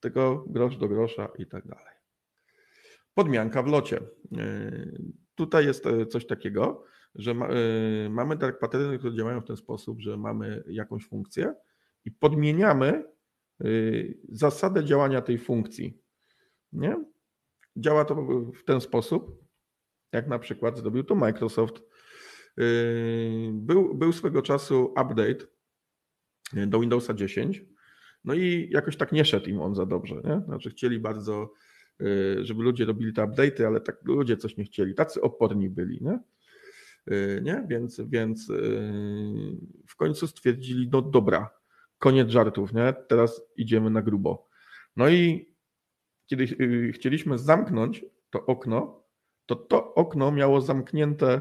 Tylko grosz do grosza i tak dalej. Podmianka w locie. Y, tutaj jest coś takiego, że mamy dark patterny, które działają w ten sposób, że mamy jakąś funkcję i podmieniamy zasadę działania tej funkcji. Nie? Działa to w ten sposób, jak na przykład zrobił to Microsoft. Y, był, był swego czasu update do Windowsa 10, no i jakoś tak nie szedł im on za dobrze. Nie? Znaczy chcieli bardzo, y, żeby ludzie robili te update'y, ale tak ludzie coś nie chcieli. Tacy oporni byli. Nie? Nie? Więc, więc w końcu stwierdzili, no dobra, koniec żartów, nie? Teraz idziemy na grubo. No i kiedy y, chcieliśmy zamknąć to okno, to to okno miało zamknięte,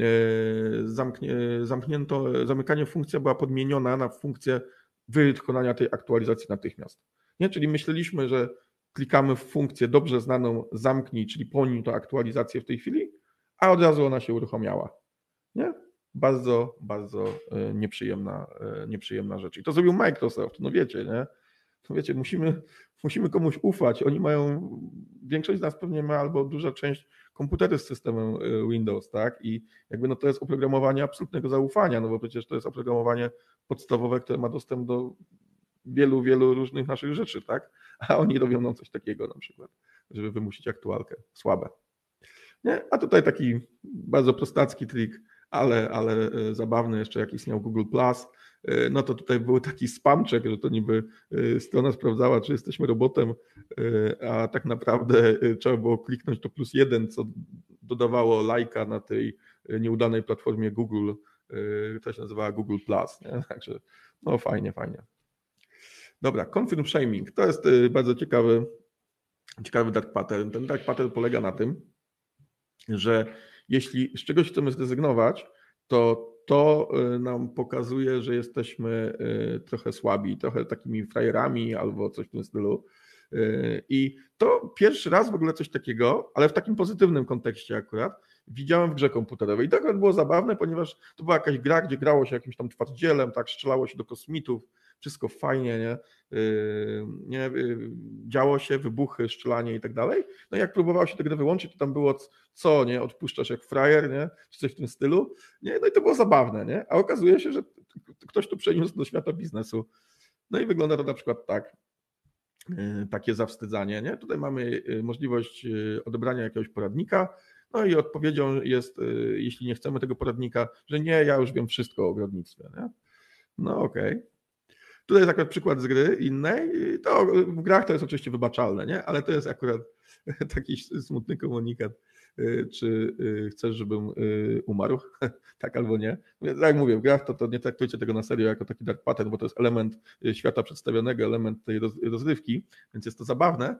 y, zamknie, zamknięto, zamykanie funkcja była podmieniona na funkcję wykonania tej aktualizacji natychmiast. Nie? Czyli myśleliśmy, że klikamy w funkcję dobrze znaną zamknij, czyli pełni to aktualizację w tej chwili, a od razu ona się uruchamiała. Nie? Bardzo, bardzo e, nieprzyjemna, e, nieprzyjemna rzecz. I to zrobił Microsoft, no wiecie, nie? No wiecie, musimy, musimy komuś ufać. Oni mają, większość z nas pewnie ma albo duża część komputery z systemem e, Windows, tak? I jakby no to jest oprogramowanie absolutnego zaufania, no bo przecież to jest oprogramowanie podstawowe, które ma dostęp do wielu, wielu różnych naszych rzeczy, tak? A oni robią nam coś takiego na przykład, żeby wymusić aktualkę. Słabe. Nie? A tutaj taki bardzo prostacki trik, ale, ale e, zabawne jeszcze jak istniał Google Plus, e, no to tutaj był taki spamczek, że to niby e, strona sprawdzała, czy jesteśmy robotem, a tak naprawdę trzeba było kliknąć to plus jeden, co dodawało lajka na tej nieudanej platformie Google, która się nazywała Google Plus. Nie? Także no fajnie, fajnie. Dobra, confirm shaming. To jest bardzo ciekawy, ciekawy dark pattern. Ten dark pattern polega na tym, że jeśli z czegoś chcemy zrezygnować, to to y, nam pokazuje, że jesteśmy y, trochę słabi, trochę takimi frajerami albo coś w tym stylu. Y, I to pierwszy raz w ogóle coś takiego, ale w takim pozytywnym kontekście akurat, widziałem w grze komputerowej. I to akurat było zabawne, ponieważ to była jakaś gra, gdzie grało się jakimś tam twardzielem, tak, strzelało się do kosmitów, wszystko fajnie, nie? Nie? Yy, działo się, wybuchy, strzelanie i tak dalej. No jak próbowało się tę grę wyłączyć, to tam było co, nie? Odpuszczasz jak frajer, nie? Czy coś w tym stylu. Nie? No i to było zabawne, nie? A okazuje się, że ktoś to przeniósł do świata biznesu. No i wygląda to na przykład tak yy, takie zawstydzanie. Nie? Tutaj mamy możliwość odebrania jakiegoś poradnika, no i odpowiedzią jest, jeśli nie chcemy tego poradnika, że nie, ja już wiem wszystko o ogrodnictwie. Nie? No okej. Okay. Tutaj jest akurat przykład z gry innej. To w grach to jest oczywiście wybaczalne, nie? ale to jest akurat taki smutny komunikat. Y, czy y, chcesz, żebym y, umarł? tak albo nie. Tak jak mówię, w grach to, to nie traktujcie tego na serio jako taki dark pattern, bo to jest element świata przedstawionego, element tej rozrywki, więc jest to zabawne,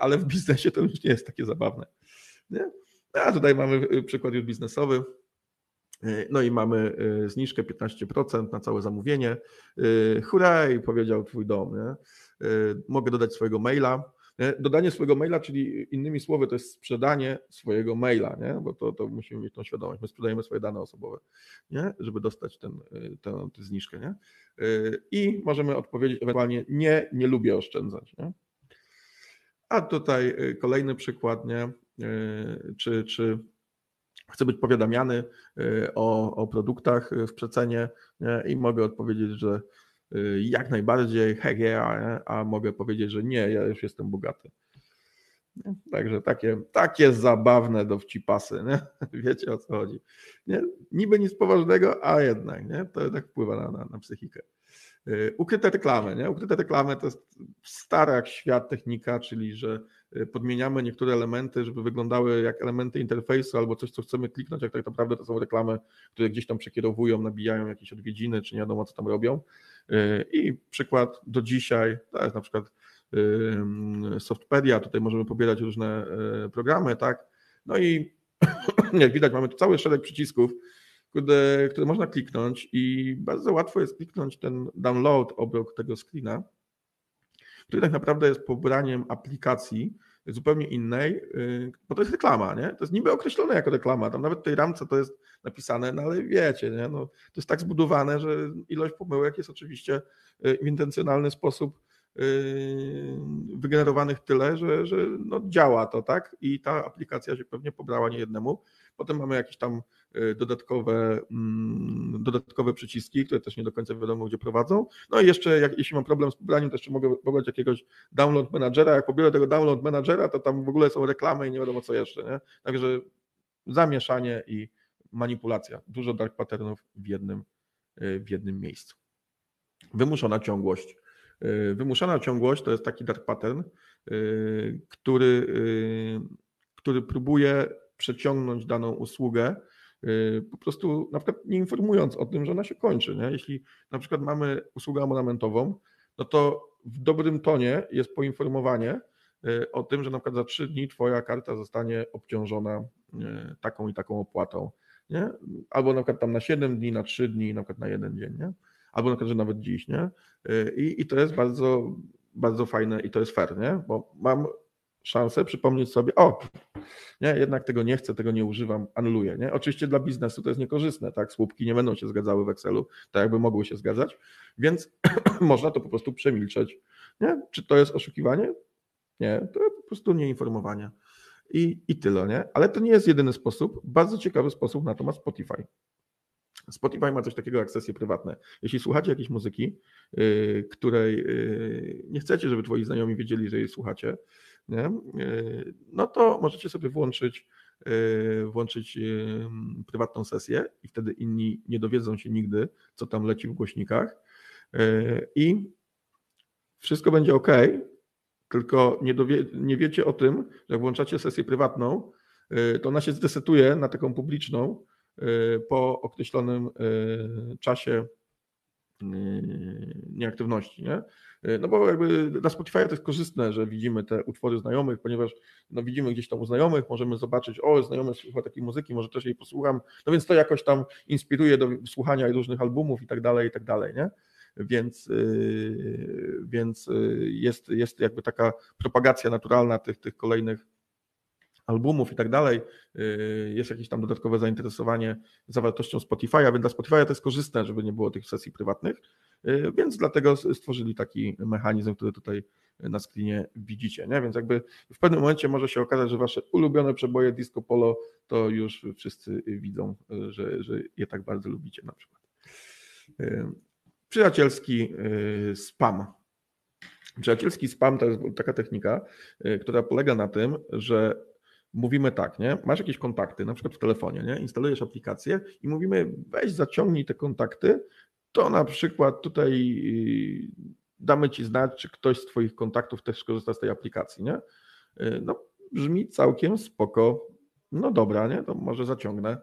ale w biznesie to już nie jest takie zabawne. Nie? A tutaj mamy przykład już biznesowy no i mamy e, zniżkę 15% na całe zamówienie. E, huraj, powiedział twój dom. Nie? Mogę dodać swojego maila. Dodanie swojego maila, czyli innymi słowy, to jest sprzedanie swojego maila, nie? bo to, to musimy mieć tą świadomość. My sprzedajemy swoje dane osobowe, nie? żeby dostać ten, tę, tę zniżkę. Nie? I możemy odpowiedzieć ewentualnie nie, nie lubię oszczędzać. Nie? A tutaj kolejny przykład, nie? Czy, czy chcę być powiadamiany y, o, o produktach y, w przecenie i mogę odpowiedzieć, że y, jak najbardziej, heck yeah, a mogę powiedzieć, że nie, ja już jestem bogaty. Także takie, takie zabawne dowcipasy, nie? wiecie o co chodzi. Nie? Niby nic poważnego, a jednak nie? to tak wpływa na, na, na psychikę. Ukryte reklamy. Nie? Ukryte reklamy to jest stara jak świat technika, czyli że podmieniamy niektóre elementy, żeby wyglądały jak elementy interfejsu albo coś, co chcemy kliknąć, jak tak naprawdę to są reklamy, które gdzieś tam przekierowują, nabijają jakieś odwiedziny, czy nie wiadomo, co tam robią. Y, I przykład do dzisiaj, to jest na przykład y, Softpedia, tutaj możemy pobierać różne programy, tak? No i jak widać, mamy tu cały szereg przycisków, które, które można kliknąć i bardzo łatwo jest kliknąć ten download obok tego screena który tak naprawdę jest pobraniem aplikacji zupełnie innej, y, bo to jest reklama, nie? To jest niby określone jako reklama, tam nawet w tej ramce to jest napisane, no ale wiecie, nie? No, to jest tak zbudowane, że ilość pomyłek jest oczywiście y, w intencjonalny sposób y, wygenerowanych tyle, że, że no działa to, tak? I ta aplikacja się pewnie pobrała nie jednemu. Potem mamy jakieś tam Y, dodatkowe, mm, dodatkowe przyciski, które też nie do końca wiadomo, gdzie prowadzą. No i jeszcze, jak, jeśli mam problem z pobraniem, to jeszcze mogę pobrać jakiegoś download managera. Jak pobiorę tego download managera, to tam w ogóle są reklamy i nie wiadomo co jeszcze. Nie? Także zamieszanie i manipulacja. Dużo dark patternów w jednym, y, w jednym miejscu. Wymuszona ciągłość. Y, wymuszona ciągłość to jest taki dark pattern, który, który próbuje przeciągnąć daną usługę Y, po prostu na przykład nie informując o tym, że ona się kończy. Nie? Jeśli na przykład mamy usługę abonamentową, no to w dobrym tonie jest poinformowanie y, o tym, że na przykład za trzy dni Twoja karta zostanie obciążona y, taką i taką opłatą. Nie? Albo na przykład tam na 7 dni, na 3 dni, na przykład na jeden dzień, nie? albo na przykład, że nawet dziś. Nie? I, I to jest bardzo, bardzo fajne i to jest fair, nie? bo mam szansę przypomnieć sobie, o, nie, jednak tego nie chcę, tego nie używam, anuluję. Nie? Oczywiście dla biznesu to jest niekorzystne, tak? Słupki nie będą się zgadzały w Excelu, tak jakby mogły się zgadzać, więc można to po prostu przemilczeć. Nie? Czy to jest oszukiwanie? Nie, to po prostu nieinformowanie. I, I tyle, nie? Ale to nie jest jedyny sposób. Bardzo ciekawy sposób na to ma Spotify. Spotify ma coś takiego jak sesje prywatne. Jeśli słuchacie jakiejś muzyki, yy, której yy, nie chcecie, żeby twoi znajomi wiedzieli, że jej słuchacie, nie? E, no to możecie sobie włączyć, e, włączyć prywatną sesję i wtedy inni nie dowiedzą się nigdy, co tam leci w głośnikach e, i wszystko będzie ok, tylko nie, dowie, nie wiecie o tym, że jak włączacie sesję prywatną, to ona się zdesetuje na taką publiczną po określonym czasie nieaktywności. Nie? E, no bo jakby dla Spotify to jest korzystne, że widzimy te utwory znajomych, ponieważ no widzimy gdzieś tam u znajomych, możemy zobaczyć, o, znajomy słucha takiej muzyki, może też jej posłucham, no więc to jakoś tam inspiruje do słuchania różnych albumów i tak dalej, i tak dalej, nie? Więc, yy, więc y, jest, jest jakby taka propagacja naturalna tych, tych kolejnych albumów i tak dalej, y, jest jakieś tam dodatkowe zainteresowanie zawartością Spotify'a, więc dla Spotify'a to jest korzystne, żeby nie było tych sesji prywatnych, y, więc dlatego stworzyli taki mechanizm, który tutaj na screenie widzicie. Nie? Więc jakby w pewnym momencie może się okazać, że wasze ulubione przeboje disco polo to już wszyscy widzą, że, że je tak bardzo lubicie na przykład. Y, przyjacielski spam. Przyjacielski spam to jest taka technika, która polega na tym, że mówimy tak, nie? Masz jakieś kontakty, na przykład w telefonie, nie? Instalujesz aplikację i mówimy, weź zaciągnij te kontakty, to na przykład tutaj y, damy ci znać, czy ktoś z twoich kontaktów też korzysta z tej aplikacji, nie? Y, no, brzmi całkiem spoko. No dobra, nie? To może zaciągnę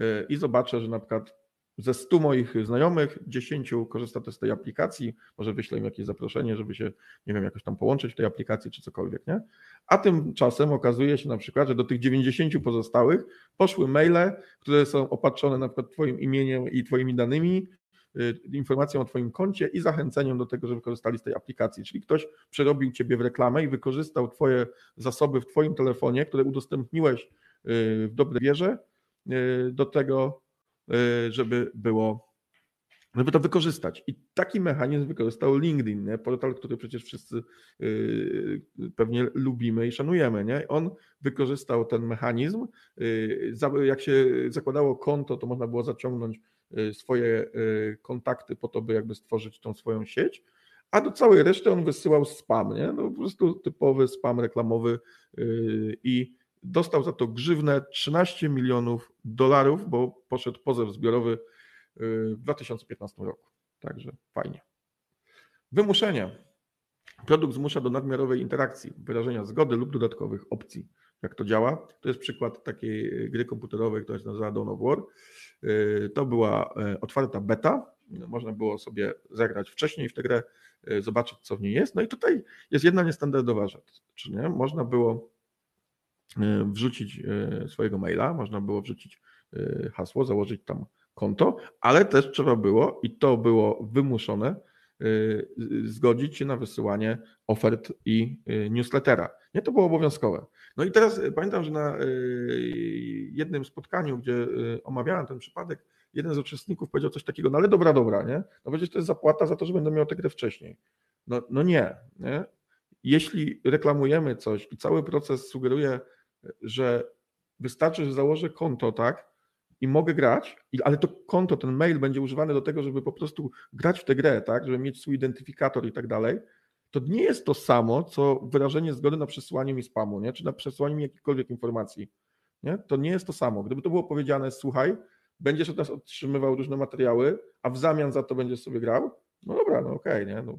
y, i zobaczę, że na przykład ze 100 moich znajomych 10 korzysta też z tej aplikacji, może wyślę im jakieś zaproszenie, żeby się, nie wiem, jakoś tam połączyć w tej aplikacji czy cokolwiek, nie? A tymczasem okazuje się na przykład, że do tych 90 pozostałych poszły maile, które są opatrzone na przykład Twoim imieniem i Twoimi danymi, informacją o Twoim koncie i zachęceniem do tego, żeby korzystali z tej aplikacji. Czyli ktoś przerobił Ciebie w reklamę i wykorzystał Twoje zasoby w Twoim telefonie, które udostępniłeś y, w dobre wierze, y, do tego, żeby było żeby to wykorzystać. I taki mechanizm wykorzystał LinkedIn, nie? portal, który przecież wszyscy pewnie lubimy i szanujemy. Nie? On wykorzystał ten mechanizm. Jak się zakładało konto, to można było zaciągnąć swoje kontakty po to, by jakby stworzyć tą swoją sieć, a do całej reszty on wysyłał spam, nie? No po prostu typowy spam reklamowy i dostał za to grzywnę 13 milionów dolarów, bo poszedł pozew zbiorowy w 2015 roku. Także fajnie. Wymuszenie. Produkt zmusza do nadmiarowej interakcji, wyrażenia zgody lub dodatkowych opcji. Jak to działa? To jest przykład takiej gry komputerowej, która się nazywa Dawn of War. To była e, otwarta beta. Można było sobie zagrać wcześniej w tę grę, e, zobaczyć, co w niej jest. No i tutaj jest jedna niestandardowa rzecz. Czy nie? Można było e, wrzucić swojego maila, można było wrzucić hasło, założyć tam konto, ale też trzeba było, i to było wymuszone, zgodzić się na wysyłanie ofert i newslettera. Nie, to było obowiązkowe. No i teraz pamiętam, że na jednym spotkaniu, gdzie omawiałem ten przypadek, jeden z uczestników powiedział coś takiego, no ale dobra, dobra, nie? No przecież to jest zapłata za to, że będę miał tę grę wcześniej. No, no nie, nie. Jeśli reklamujemy coś i cały proces sugeruje, że wystarczy, że założę konto, tak, i mogę grać, ale to konto, ten mail będzie używany do tego, żeby po prostu grać w tę grę, tak, żeby mieć swój identyfikator i tak dalej, to nie jest to samo, co wyrażenie zgody na przesyłanie mi spamu, nie? czy na przesyłanie mi jakichkolwiek informacji. Nie? To nie jest to samo. Gdyby to było powiedziane, słuchaj, będziesz od nas otrzymywał różne materiały, a w zamian za to będziesz sobie grał, no dobra, no okej, okay, nie? No,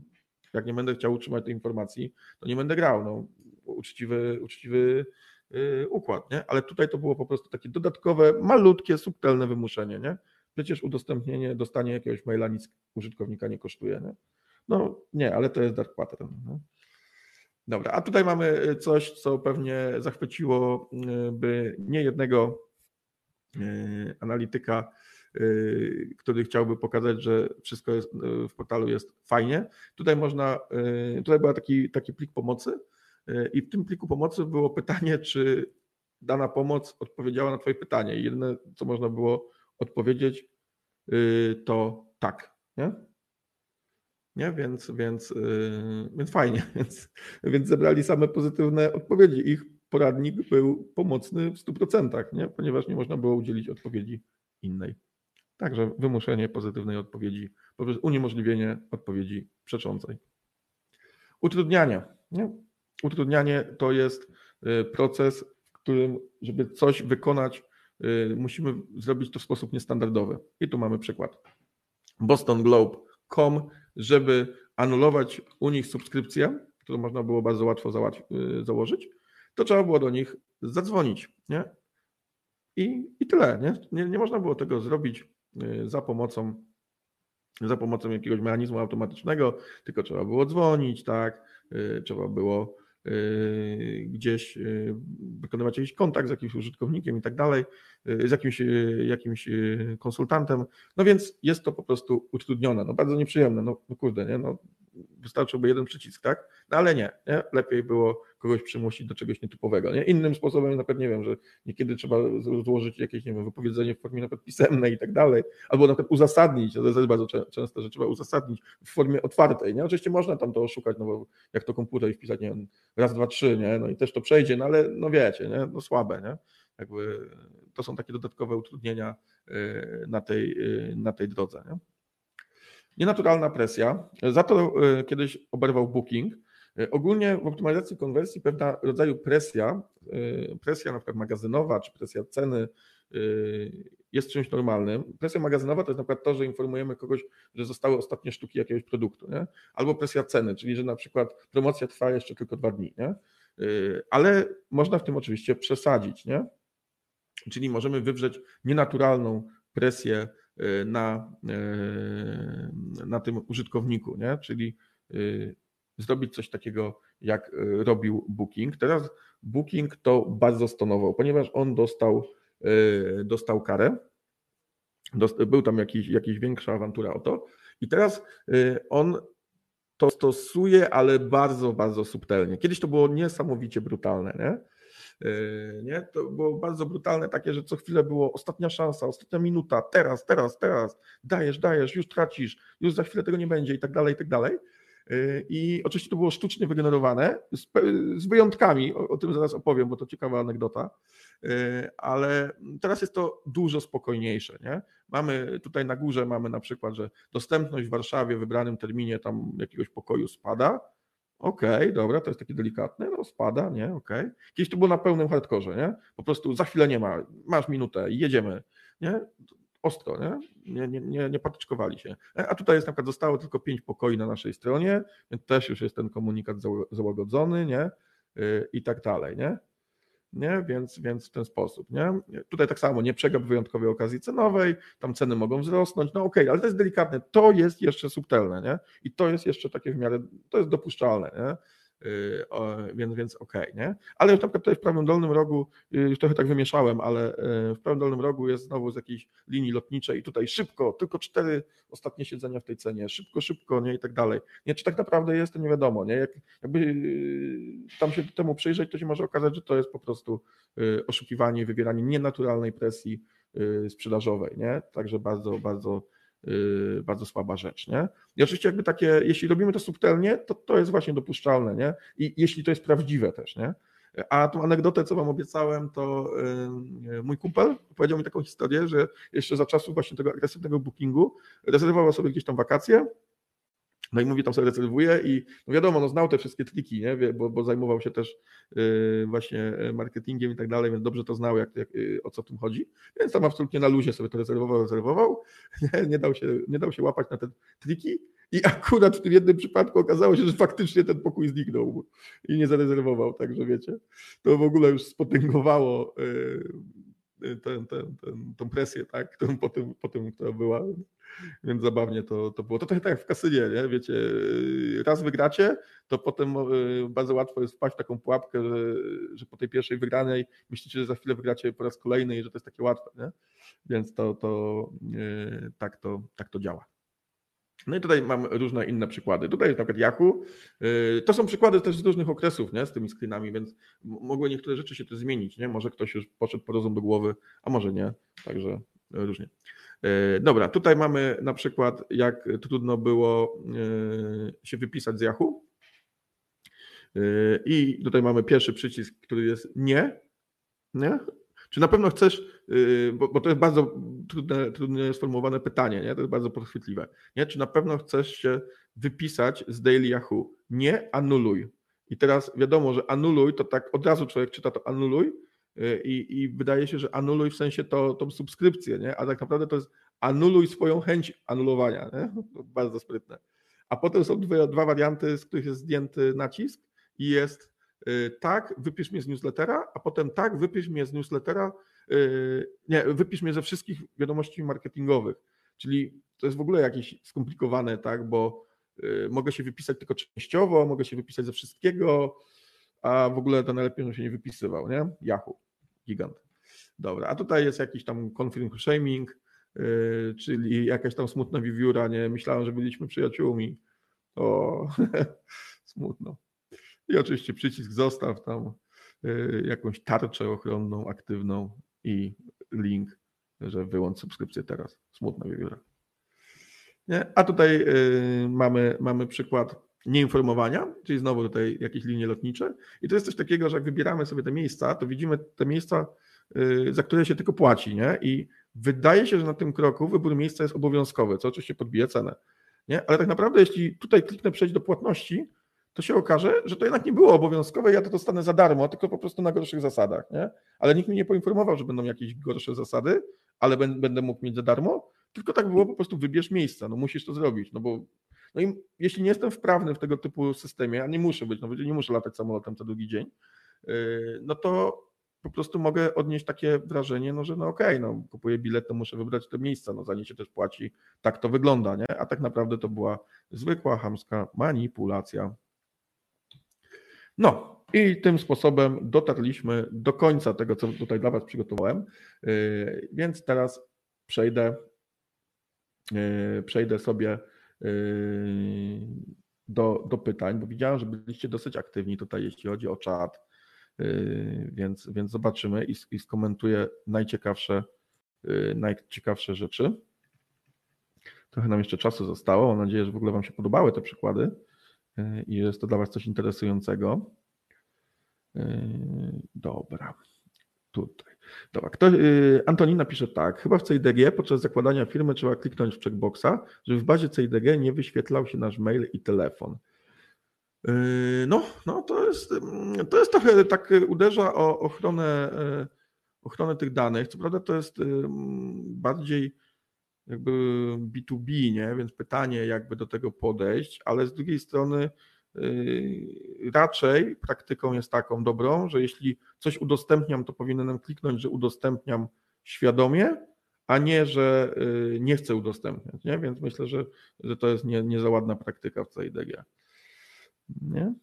jak nie będę chciał utrzymać tej informacji, to nie będę grał. No, uczciwy, uczciwy yy, układ, nie? Ale tutaj to było po prostu takie dodatkowe, malutkie, subtelne wymuszenie, nie? Przecież udostępnienie, dostanie jakiegoś maila nic użytkownika nie kosztuje, nie? No nie, ale to jest dark pattern. Nie? Dobra, a tutaj mamy coś, co pewnie zachwyciło y, by nie jednego y, analityka który chciałby pokazać, że wszystko jest, w portalu jest fajnie. Tutaj można, tutaj był taki, taki plik pomocy i w tym pliku pomocy było pytanie, czy dana pomoc odpowiedziała na Twoje pytanie. I jedyne, co można było odpowiedzieć, to tak. Nie? Nie? Więc, więc, więc fajnie. Więc, więc zebrali same pozytywne odpowiedzi. Ich poradnik był pomocny w 100%, nie? ponieważ nie można było udzielić odpowiedzi innej. Także wymuszenie pozytywnej odpowiedzi, poprzez uniemożliwienie odpowiedzi przeczącej. Utrudnianie. Nie? Utrudnianie to jest y, proces, w którym, żeby coś wykonać, y, musimy zrobić to w sposób niestandardowy. I tu mamy przykład. bostonglobe.com, żeby anulować u nich subskrypcję, którą można było bardzo łatwo y, założyć, to trzeba było do nich zadzwonić. Nie? I, i tyle. Nie? Nie, nie można było tego zrobić Y, za pomocą za pomocą jakiegoś mechanizmu automatycznego, tylko trzeba było dzwonić, tak, y, trzeba było gdzieś wykonywać jakiś kontakt z jakimś użytkownikiem i tak dalej, z jakimś, jakimś konsultantem, no więc jest to po prostu utrudnione, no bardzo nieprzyjemne, no, no kurde, nie, no wystarczyłby jeden przycisk, tak? No ale nie, nie, lepiej było kogoś przymusić do czegoś nietypowego. Nie? Innym sposobem na nie wiem, że niekiedy trzeba złożyć jakieś, nie wiem, wypowiedzenie w formie na pisemnej i tak dalej, albo na przykład uzasadnić, to jest bardzo często, że trzeba uzasadnić w formie otwartej, nie? Oczywiście można tam to oszukać, no bo jak to komputer i wpisać, nie wiem, raz, dwa, trzy, nie? No i też to przejdzie, no ale no wiecie, nie? No słabe, nie? Jakby to są takie dodatkowe utrudnienia y, na tej, y, na tej drodze, nie? Nienaturalna presja. Za to y, kiedyś oberwał Booking. E, ogólnie w optymalizacji konwersji pewna rodzaju presja, e, presja na przykład magazynowa czy presja ceny e, jest czymś normalnym. Presja magazynowa to jest na przykład to, że informujemy kogoś, że zostały ostatnie sztuki jakiegoś produktu, nie? albo presja ceny, czyli że na przykład promocja trwa jeszcze tylko dwa dni, nie? ale można w tym oczywiście przesadzić, nie? czyli możemy wywrzeć nienaturalną presję na, na tym użytkowniku, nie? czyli zrobić coś takiego, jak robił Booking. Teraz Booking to bardzo stonował, ponieważ on dostał, dostał karę. Był tam jakiś, jakiś większa awantura o to. I teraz on to stosuje, ale bardzo, bardzo subtelnie. Kiedyś to było niesamowicie brutalne, nie? Nie? To było bardzo brutalne, takie, że co chwilę było ostatnia szansa, ostatnia minuta, teraz, teraz, teraz, dajesz, dajesz, już tracisz, już za chwilę tego nie będzie i tak dalej, i tak dalej. Y, I oczywiście to było sztucznie wygenerowane, z, z wyjątkami, o, o, tym zaraz opowiem, bo to ciekawa anegdota, y, ale teraz jest to dużo spokojniejsze. Nie? Mamy tutaj na górze mamy na przykład, że dostępność w Warszawie w wybranym terminie tam jakiegoś pokoju spada. Okej, okay, dobra, to jest takie delikatne, no spada, nie, okej. Okay. Kiedyś to było na pełnym hardkorze, nie? Po prostu za chwilę nie ma, masz minutę i jedziemy, nie? ostro, nie? Nie, nie, nie, nie patyczkowali się. E, a tutaj jest na przykład zostało tylko pięć pokoi na naszej stronie, więc też już jest ten komunikat załagodzony, nie? Y, I tak dalej, nie? Nie? Więc, więc w ten sposób. Nie? Tutaj tak samo nie przegap wyjątkowej okazji cenowej, tam ceny mogą wzrosnąć, no okej, okay, ale to jest delikatne, to jest jeszcze subtelne, nie? I to jest jeszcze takie w miarę, to jest dopuszczalne, nie? Więc, więc okej, okay, nie? Ale na przykład tutaj w prawym dolnym rogu, już trochę tak wymieszałem, ale w prawym dolnym rogu jest znowu z jakiejś linii lotniczej i tutaj szybko, tylko cztery ostatnie siedzenia w tej cenie, szybko, szybko, nie i tak dalej. Nie, czy tak naprawdę jest, to nie wiadomo, nie? Jak, jakby tam się temu przyjrzeć, to się może okazać, że to jest po prostu oszukiwanie, wywieranie nienaturalnej presji sprzedażowej, nie? Także bardzo, bardzo bardzo słaba rzecz, nie? I oczywiście jakby takie, jeśli robimy to subtelnie, to to jest właśnie dopuszczalne, nie? I jeśli to jest prawdziwe też, nie? A tą anegdotę, co wam obiecałem, to yy, mój kumpel powiedział mi taką historię, że jeszcze za czasów właśnie tego agresywnego bookingu rezerwował sobie gdzieś tam wakacje no i mówi, tam sobie rezerwuje i no wiadomo, no znał te wszystkie triki, nie? Bo, bo zajmował się też yy, właśnie marketingiem i tak dalej, więc dobrze to znał, jak, jak, yy, o co w tym chodzi. Więc tam absolutnie na luzie sobie to rezerwował, rezerwował. Nie, nie, dał się, nie dał się łapać na te triki. I akurat w tym jednym przypadku okazało się, że faktycznie ten pokój zniknął i nie zarezerwował, także wiecie, to w ogóle już spotęgowało yy, ten, ten, ten, tą presję, tak, którą po tym, po tym, która była. Więc zabawnie to, to było. To trochę tak jak w kasynie, nie? Wiecie, raz wygracie, to potem e, bardzo łatwo jest wpaść w taką pułapkę, że, że po tej pierwszej wygranej myślicie, że za chwilę wygracie po raz kolejny i że to jest takie łatwe, nie? Więc to, to, e, tak, to tak to działa. No i tutaj mam różne inne przykłady. Tutaj jest na przykład Yahoo. E, to są przykłady też z różnych okresów nie? z tymi screenami, więc mogły niektóre rzeczy się też zmienić. Nie? Może ktoś już poszedł po rozum do głowy, a może nie. Także różnie. E, dobra, tutaj mamy na przykład, jak trudno było e, się wypisać z Yahoo. I tutaj mamy pierwszy przycisk, który jest nie. nie? Czy na pewno chcesz, bo, bo to jest bardzo trudne, trudne sformułowane pytanie, nie? to jest bardzo podchwytliwe. Nie? Czy na pewno chcesz się wypisać z Daily Yahoo? Nie, anuluj. I teraz wiadomo, że anuluj to tak od razu człowiek czyta to anuluj, i, i wydaje się, że anuluj w sensie to, tą subskrypcję, nie? a tak naprawdę to jest anuluj swoją chęć anulowania. Nie? Bardzo sprytne. A potem są dwie, dwa warianty, z których jest zdjęty nacisk i jest y, tak, wypisz mnie z newslettera, a potem tak, wypisz mnie z newslettera, nie, wypisz mnie ze wszystkich wiadomości marketingowych. Czyli to jest w ogóle jakieś skomplikowane, tak, bo y, mogę się wypisać tylko częściowo, mogę się wypisać ze wszystkiego, a w ogóle to najlepiej, żebym się nie wypisywał, nie? Yahoo gigant. Dobra, a tutaj jest jakiś tam confirm shaming, yy, czyli jakaś tam smutna wiewióra, nie? Myślałem, że byliśmy przyjaciółmi. O, smutno. I oczywiście przycisk zostaw tam yy, jakąś tarczę ochronną, aktywną i link, że wyłącz subskrypcję teraz. Smutna wiewióra. Nie? A tutaj yy, mamy, mamy przykład nieinformowania, czyli znowu tutaj jakieś linie lotnicze. I to jest coś takiego, że jak wybieramy sobie te miejsca, to widzimy te miejsca, y, za które się tylko płaci, nie? I wydaje się, że na tym kroku wybór miejsca jest obowiązkowy, co oczywiście podbija cenę. Nie? Ale tak naprawdę, jeśli tutaj kliknę przejść do płatności, to się okaże, że to jednak nie było obowiązkowe, ja to dostanę za darmo, tylko po prostu na gorszych zasadach. Nie? Ale nikt mnie nie poinformował, że będą jakieś gorsze zasady, ale będę mógł mieć za darmo, tylko tak było po prostu wybierz miejsca, no musisz to zrobić, no bo no i jeśli nie jestem wprawny w tego typu systemie, a nie muszę być, no nie muszę latać samolotem co drugi dzień, yy, no to po prostu mogę odnieść takie wrażenie, no że no okej, okay, no kupuję bilet, to muszę wybrać te miejsca, no za nie się też płaci, tak to wygląda, nie? A tak naprawdę to była zwykła chamska manipulacja. No i tym sposobem dotarliśmy do końca tego, co tutaj dla Was przygotowałem, yy, więc teraz przejdę, yy, przejdę sobie Yy, do, do pytań, bo widziałem, że byliście dosyć aktywni tutaj, jeśli chodzi o czat, więc, więc zobaczymy i, i skomentuję najciekawsze, najciekawsze rzeczy. Trochę nam jeszcze czasu zostało. Mam nadzieję, że w ogóle Wam się podobały te przykłady i jest to dla Was coś interesującego. Dobra, tutaj. Dobra, kto, y, Antonina tak. Chyba w CIDG podczas zakładania firmy trzeba kliknąć w checkboxa, żeby w bazie CIDG nie wyświetlał się nasz mail i telefon. Y, no, no to jest, mm, to jest trochę tak uderza o ochronę, y, ochronę tych danych. Co prawda to jest bardziej jakby B2B, nie? więc pytanie jakby do tego podejść, ale z drugiej strony Yy, raczej praktyką jest taką dobrą, że jeśli coś udostępniam, to powinienem kliknąć, że udostępniam świadomie, a nie, że yy, nie chcę udostępniać. Nie? Więc myślę, że, że to jest nie, nie za ładna praktyka w CIDG. Nie?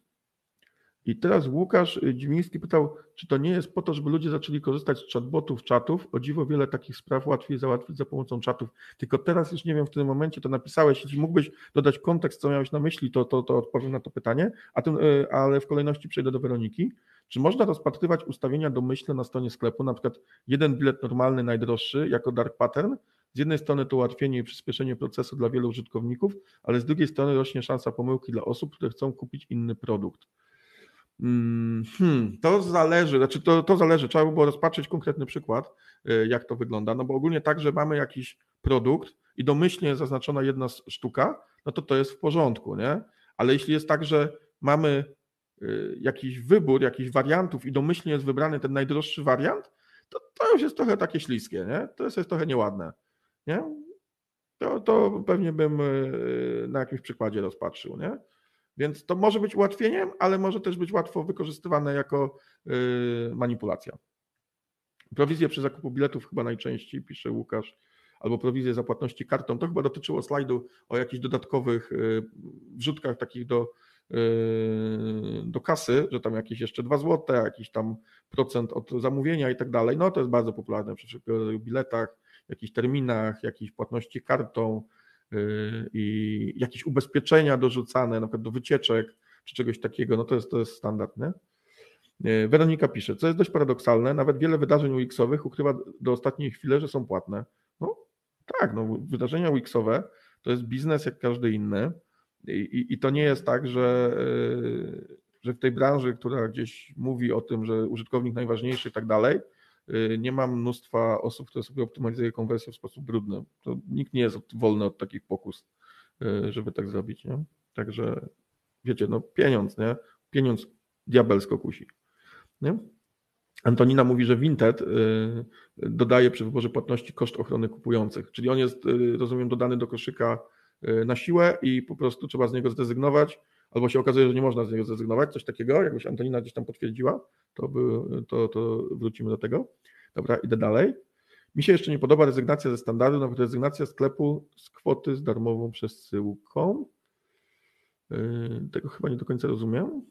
I teraz Łukasz Dzimiński pytał, czy to nie jest po to, żeby ludzie zaczęli korzystać z chatbotów, czatów. O dziwo wiele takich spraw łatwiej załatwić za pomocą czatów. Tylko teraz już nie wiem, w tym momencie to napisałeś. Jeśli mógłbyś dodać kontekst, co miałeś na myśli, to, to, to odpowiem na to pytanie. A tym, y, ale w kolejności przejdę do Weroniki. Czy można rozpatrywać ustawienia domyślne na stronie sklepu, na przykład jeden bilet normalny, najdroższy, jako dark pattern? Z jednej strony to ułatwienie i przyspieszenie procesu dla wielu użytkowników, ale z drugiej strony rośnie szansa pomyłki dla osób, które chcą kupić inny produkt. Mm, hmm, to zależy, znaczy to, to zależy, trzeba by było rozpatrzeć konkretny przykład, y, jak to wygląda, no bo ogólnie tak, że mamy jakiś produkt i domyślnie zaznaczona jedna sztuka, no to to jest w porządku, nie? Ale jeśli jest tak, że mamy y, jakiś wybór, jakichś wariantów i domyślnie jest wybrany ten najdroższy wariant, to to już jest trochę takie śliskie, nie? To jest, jest trochę nieładne, nie? To, to pewnie bym y, na jakimś przykładzie rozpatrzył, nie? Więc to może być ułatwieniem, ale może też być łatwo wykorzystywane jako yy, manipulacja. Prowizje przy zakupu biletów chyba najczęściej, pisze Łukasz, albo prowizje za płatności kartą. To chyba dotyczyło slajdu o jakichś dodatkowych yy, wrzutkach takich do, yy, do kasy, że tam jakieś jeszcze 2 zł, jakiś tam procent od zamówienia i tak dalej. No to jest bardzo popularne przy biletach, jakichś terminach, jakiejś płatności kartą, Y, i jakieś ubezpieczenia dorzucane, na przykład do wycieczek czy czegoś takiego, no to jest, to jest standard, nie? Y, Weronika pisze, co jest dość paradoksalne, nawet wiele wydarzeń UX-owych ukrywa do ostatniej chwili, że są płatne. No tak, no, wydarzenia UX-owe to jest biznes jak każdy inny i, i, i to nie jest tak, że, y, że w tej branży, która gdzieś mówi o tym, że użytkownik najważniejszy i tak dalej, Y, nie ma mnóstwa osób, które sobie optymalizuje konwersję w sposób brudny. To nikt nie jest wolny od takich pokus, y, żeby tak zrobić. Nie? Także wiecie, no pieniądz, nie? Pieniądz diabelsko kusi. Nie? Antonina mówi, że Vinted y, dodaje przy wyborze płatności koszt ochrony kupujących, czyli on jest, rozumiem, dodany do koszyka na siłę i po prostu trzeba z niego zrezygnować, albo się okazuje, że nie można z niego zrezygnować, coś takiego, jakbyś Antonina gdzieś tam potwierdziła, to, by, to, to wrócimy do tego. Dobra, idę dalej. Mi się jeszcze nie podoba rezygnacja ze standardu, nawet rezygnacja sklepu z kwoty z darmową przesyłką. Yy, tego chyba nie do końca rozumiem.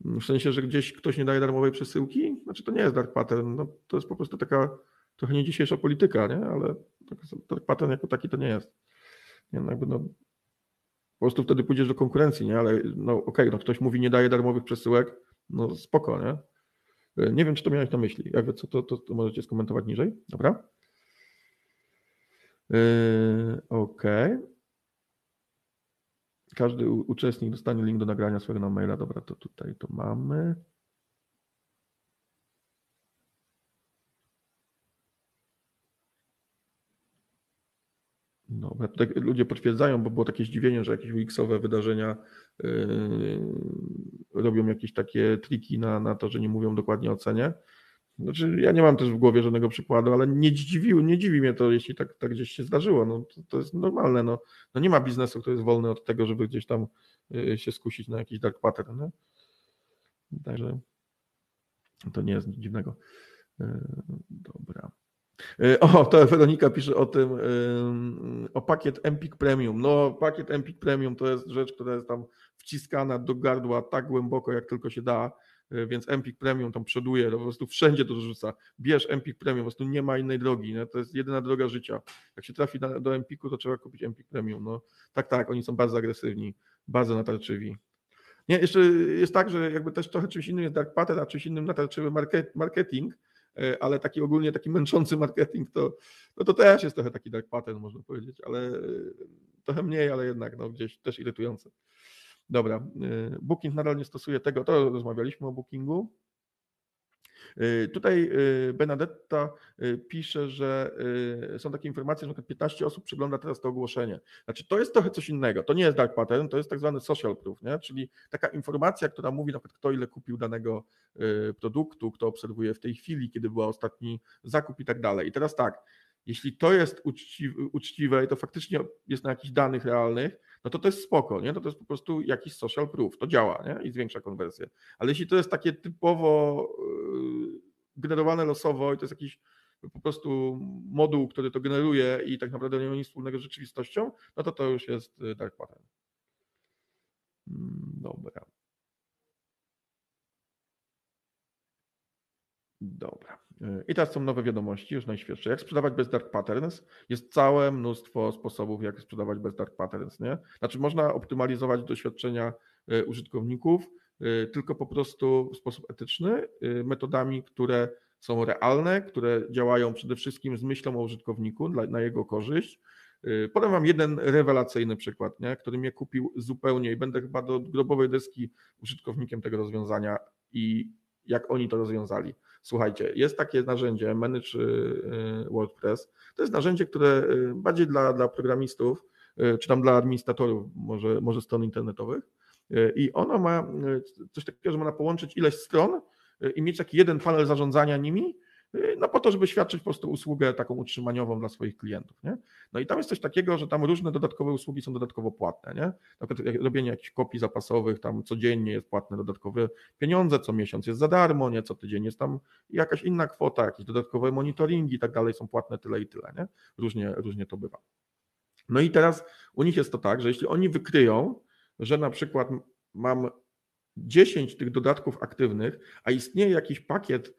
W sensie, że gdzieś ktoś nie daje darmowej przesyłki? Znaczy to nie jest dark pattern, no, to jest po prostu taka trochę nie dzisiejsza polityka, nie? ale dark pattern jako taki to nie jest. Nie, no jakby no, po prostu wtedy pójdziesz do konkurencji, nie? Ale no okej, okay, no ktoś mówi nie daje darmowych przesyłek, no spoko, nie? E, nie wiem, czy to miałeś na myśli. Jakby co, to, to, to możecie skomentować niżej, dobra? Yy, okej. Okay. Każdy uczestnik dostanie link do nagrania swojego maila. Dobra, to tutaj to mamy. No, ludzie potwierdzają, bo było takie zdziwienie, że jakieś UX-owe wydarzenia yy, robią jakieś takie triki na, na to, że nie mówią dokładnie o cenie. Znaczy, ja nie mam też w głowie żadnego przykładu, ale nie dziwi, nie dziwi mnie to, jeśli tak, tak gdzieś się zdarzyło. No, to, to jest normalne. No. no nie ma biznesu, który jest wolny od tego, żeby gdzieś tam yy, się skusić na jakiś dark pattern. Nie? Także to nie jest nic dziwnego. Yy, dobra. E, o, to Weronika pisze o tym, o pakiet Empik Premium. No, pakiet Empik Premium to jest rzecz, która jest tam wciskana do gardła tak głęboko, jak tylko się da, e, więc Empik Premium tam przoduje, to po prostu wszędzie to rzuca. Bierz Empik Premium, po prostu nie ma innej drogi, nie? to jest jedyna droga życia. Jak się trafi do Empiku, to trzeba kupić Empik Premium. No, tak, tak, oni są bardzo agresywni, bardzo natarczywi. Nie, jeszcze jest tak, że jakby też trochę czymś innym jest Dark Pattern, a czymś innym natarczywy marketing, E, ale taki ogólnie taki męczący marketing to, no to też jest trochę taki dark pattern, można powiedzieć, ale e, trochę mniej, ale jednak no, gdzieś też irytujący. Dobra, e, Booking nadal nie stosuje tego, to rozmawialiśmy o Bookingu. Y, tutaj y, Benedetta y, pisze, że są takie informacje, że 15 osób przegląda teraz to ogłoszenie. Znaczy, to jest trochę coś innego. To nie jest dark pattern, to jest tak zwany social proof, nie? czyli taka informacja, która mówi na przykład, kto ile kupił danego produktu, kto obserwuje w tej chwili, kiedy był ostatni zakup i tak dalej. I teraz tak, jeśli to jest uczciwe i to faktycznie jest na jakichś danych realnych, no to to jest spoko, nie? To, to jest po prostu jakiś social proof, to działa nie? i zwiększa konwersję. Ale jeśli to jest takie typowo yy, generowane losowo i to jest jakiś po prostu moduł, który to generuje i tak naprawdę nie ma nic wspólnego z rzeczywistością, no to to już jest y, dark pattern. Mm, dobra. Dobra. I teraz są nowe wiadomości, już najświeższe. Jak sprzedawać bez dark patterns? Jest całe mnóstwo sposobów, jak sprzedawać bez dark patterns. Nie? Znaczy, można optymalizować doświadczenia użytkowników, tylko po prostu w sposób etyczny, metodami, które są realne, które działają przede wszystkim z myślą o użytkowniku na jego korzyść. Podam Wam jeden rewelacyjny przykład, nie? który mnie kupił zupełnie i będę chyba do grobowej deski użytkownikiem tego rozwiązania i jak oni to rozwiązali. Słuchajcie, jest takie narzędzie Manage y, y, WordPress. To jest narzędzie, które bardziej dla, dla programistów, czy tam dla administratorów, może, może stron internetowych. I ono ma coś takiego, że można połączyć ileś stron i mieć taki jeden panel zarządzania nimi, y, no po to, żeby świadczyć po prostu usługę taką utrzymaniową dla swoich klientów. Nie? No i tam jest coś takiego, że tam różne dodatkowe usługi są dodatkowo płatne. Nie? Na przykład robienie jakichś kopii zapasowych, tam codziennie jest płatne dodatkowe pieniądze, co miesiąc jest za darmo, nie? co tydzień jest tam jakaś inna kwota, jakieś dodatkowe monitoringi i tak dalej są płatne tyle i tyle. Nie? Różnie, różnie to bywa. No i teraz u nich jest to tak, że jeśli oni wykryją, że na przykład mam 10 tych dodatków aktywnych, a istnieje jakiś pakiet,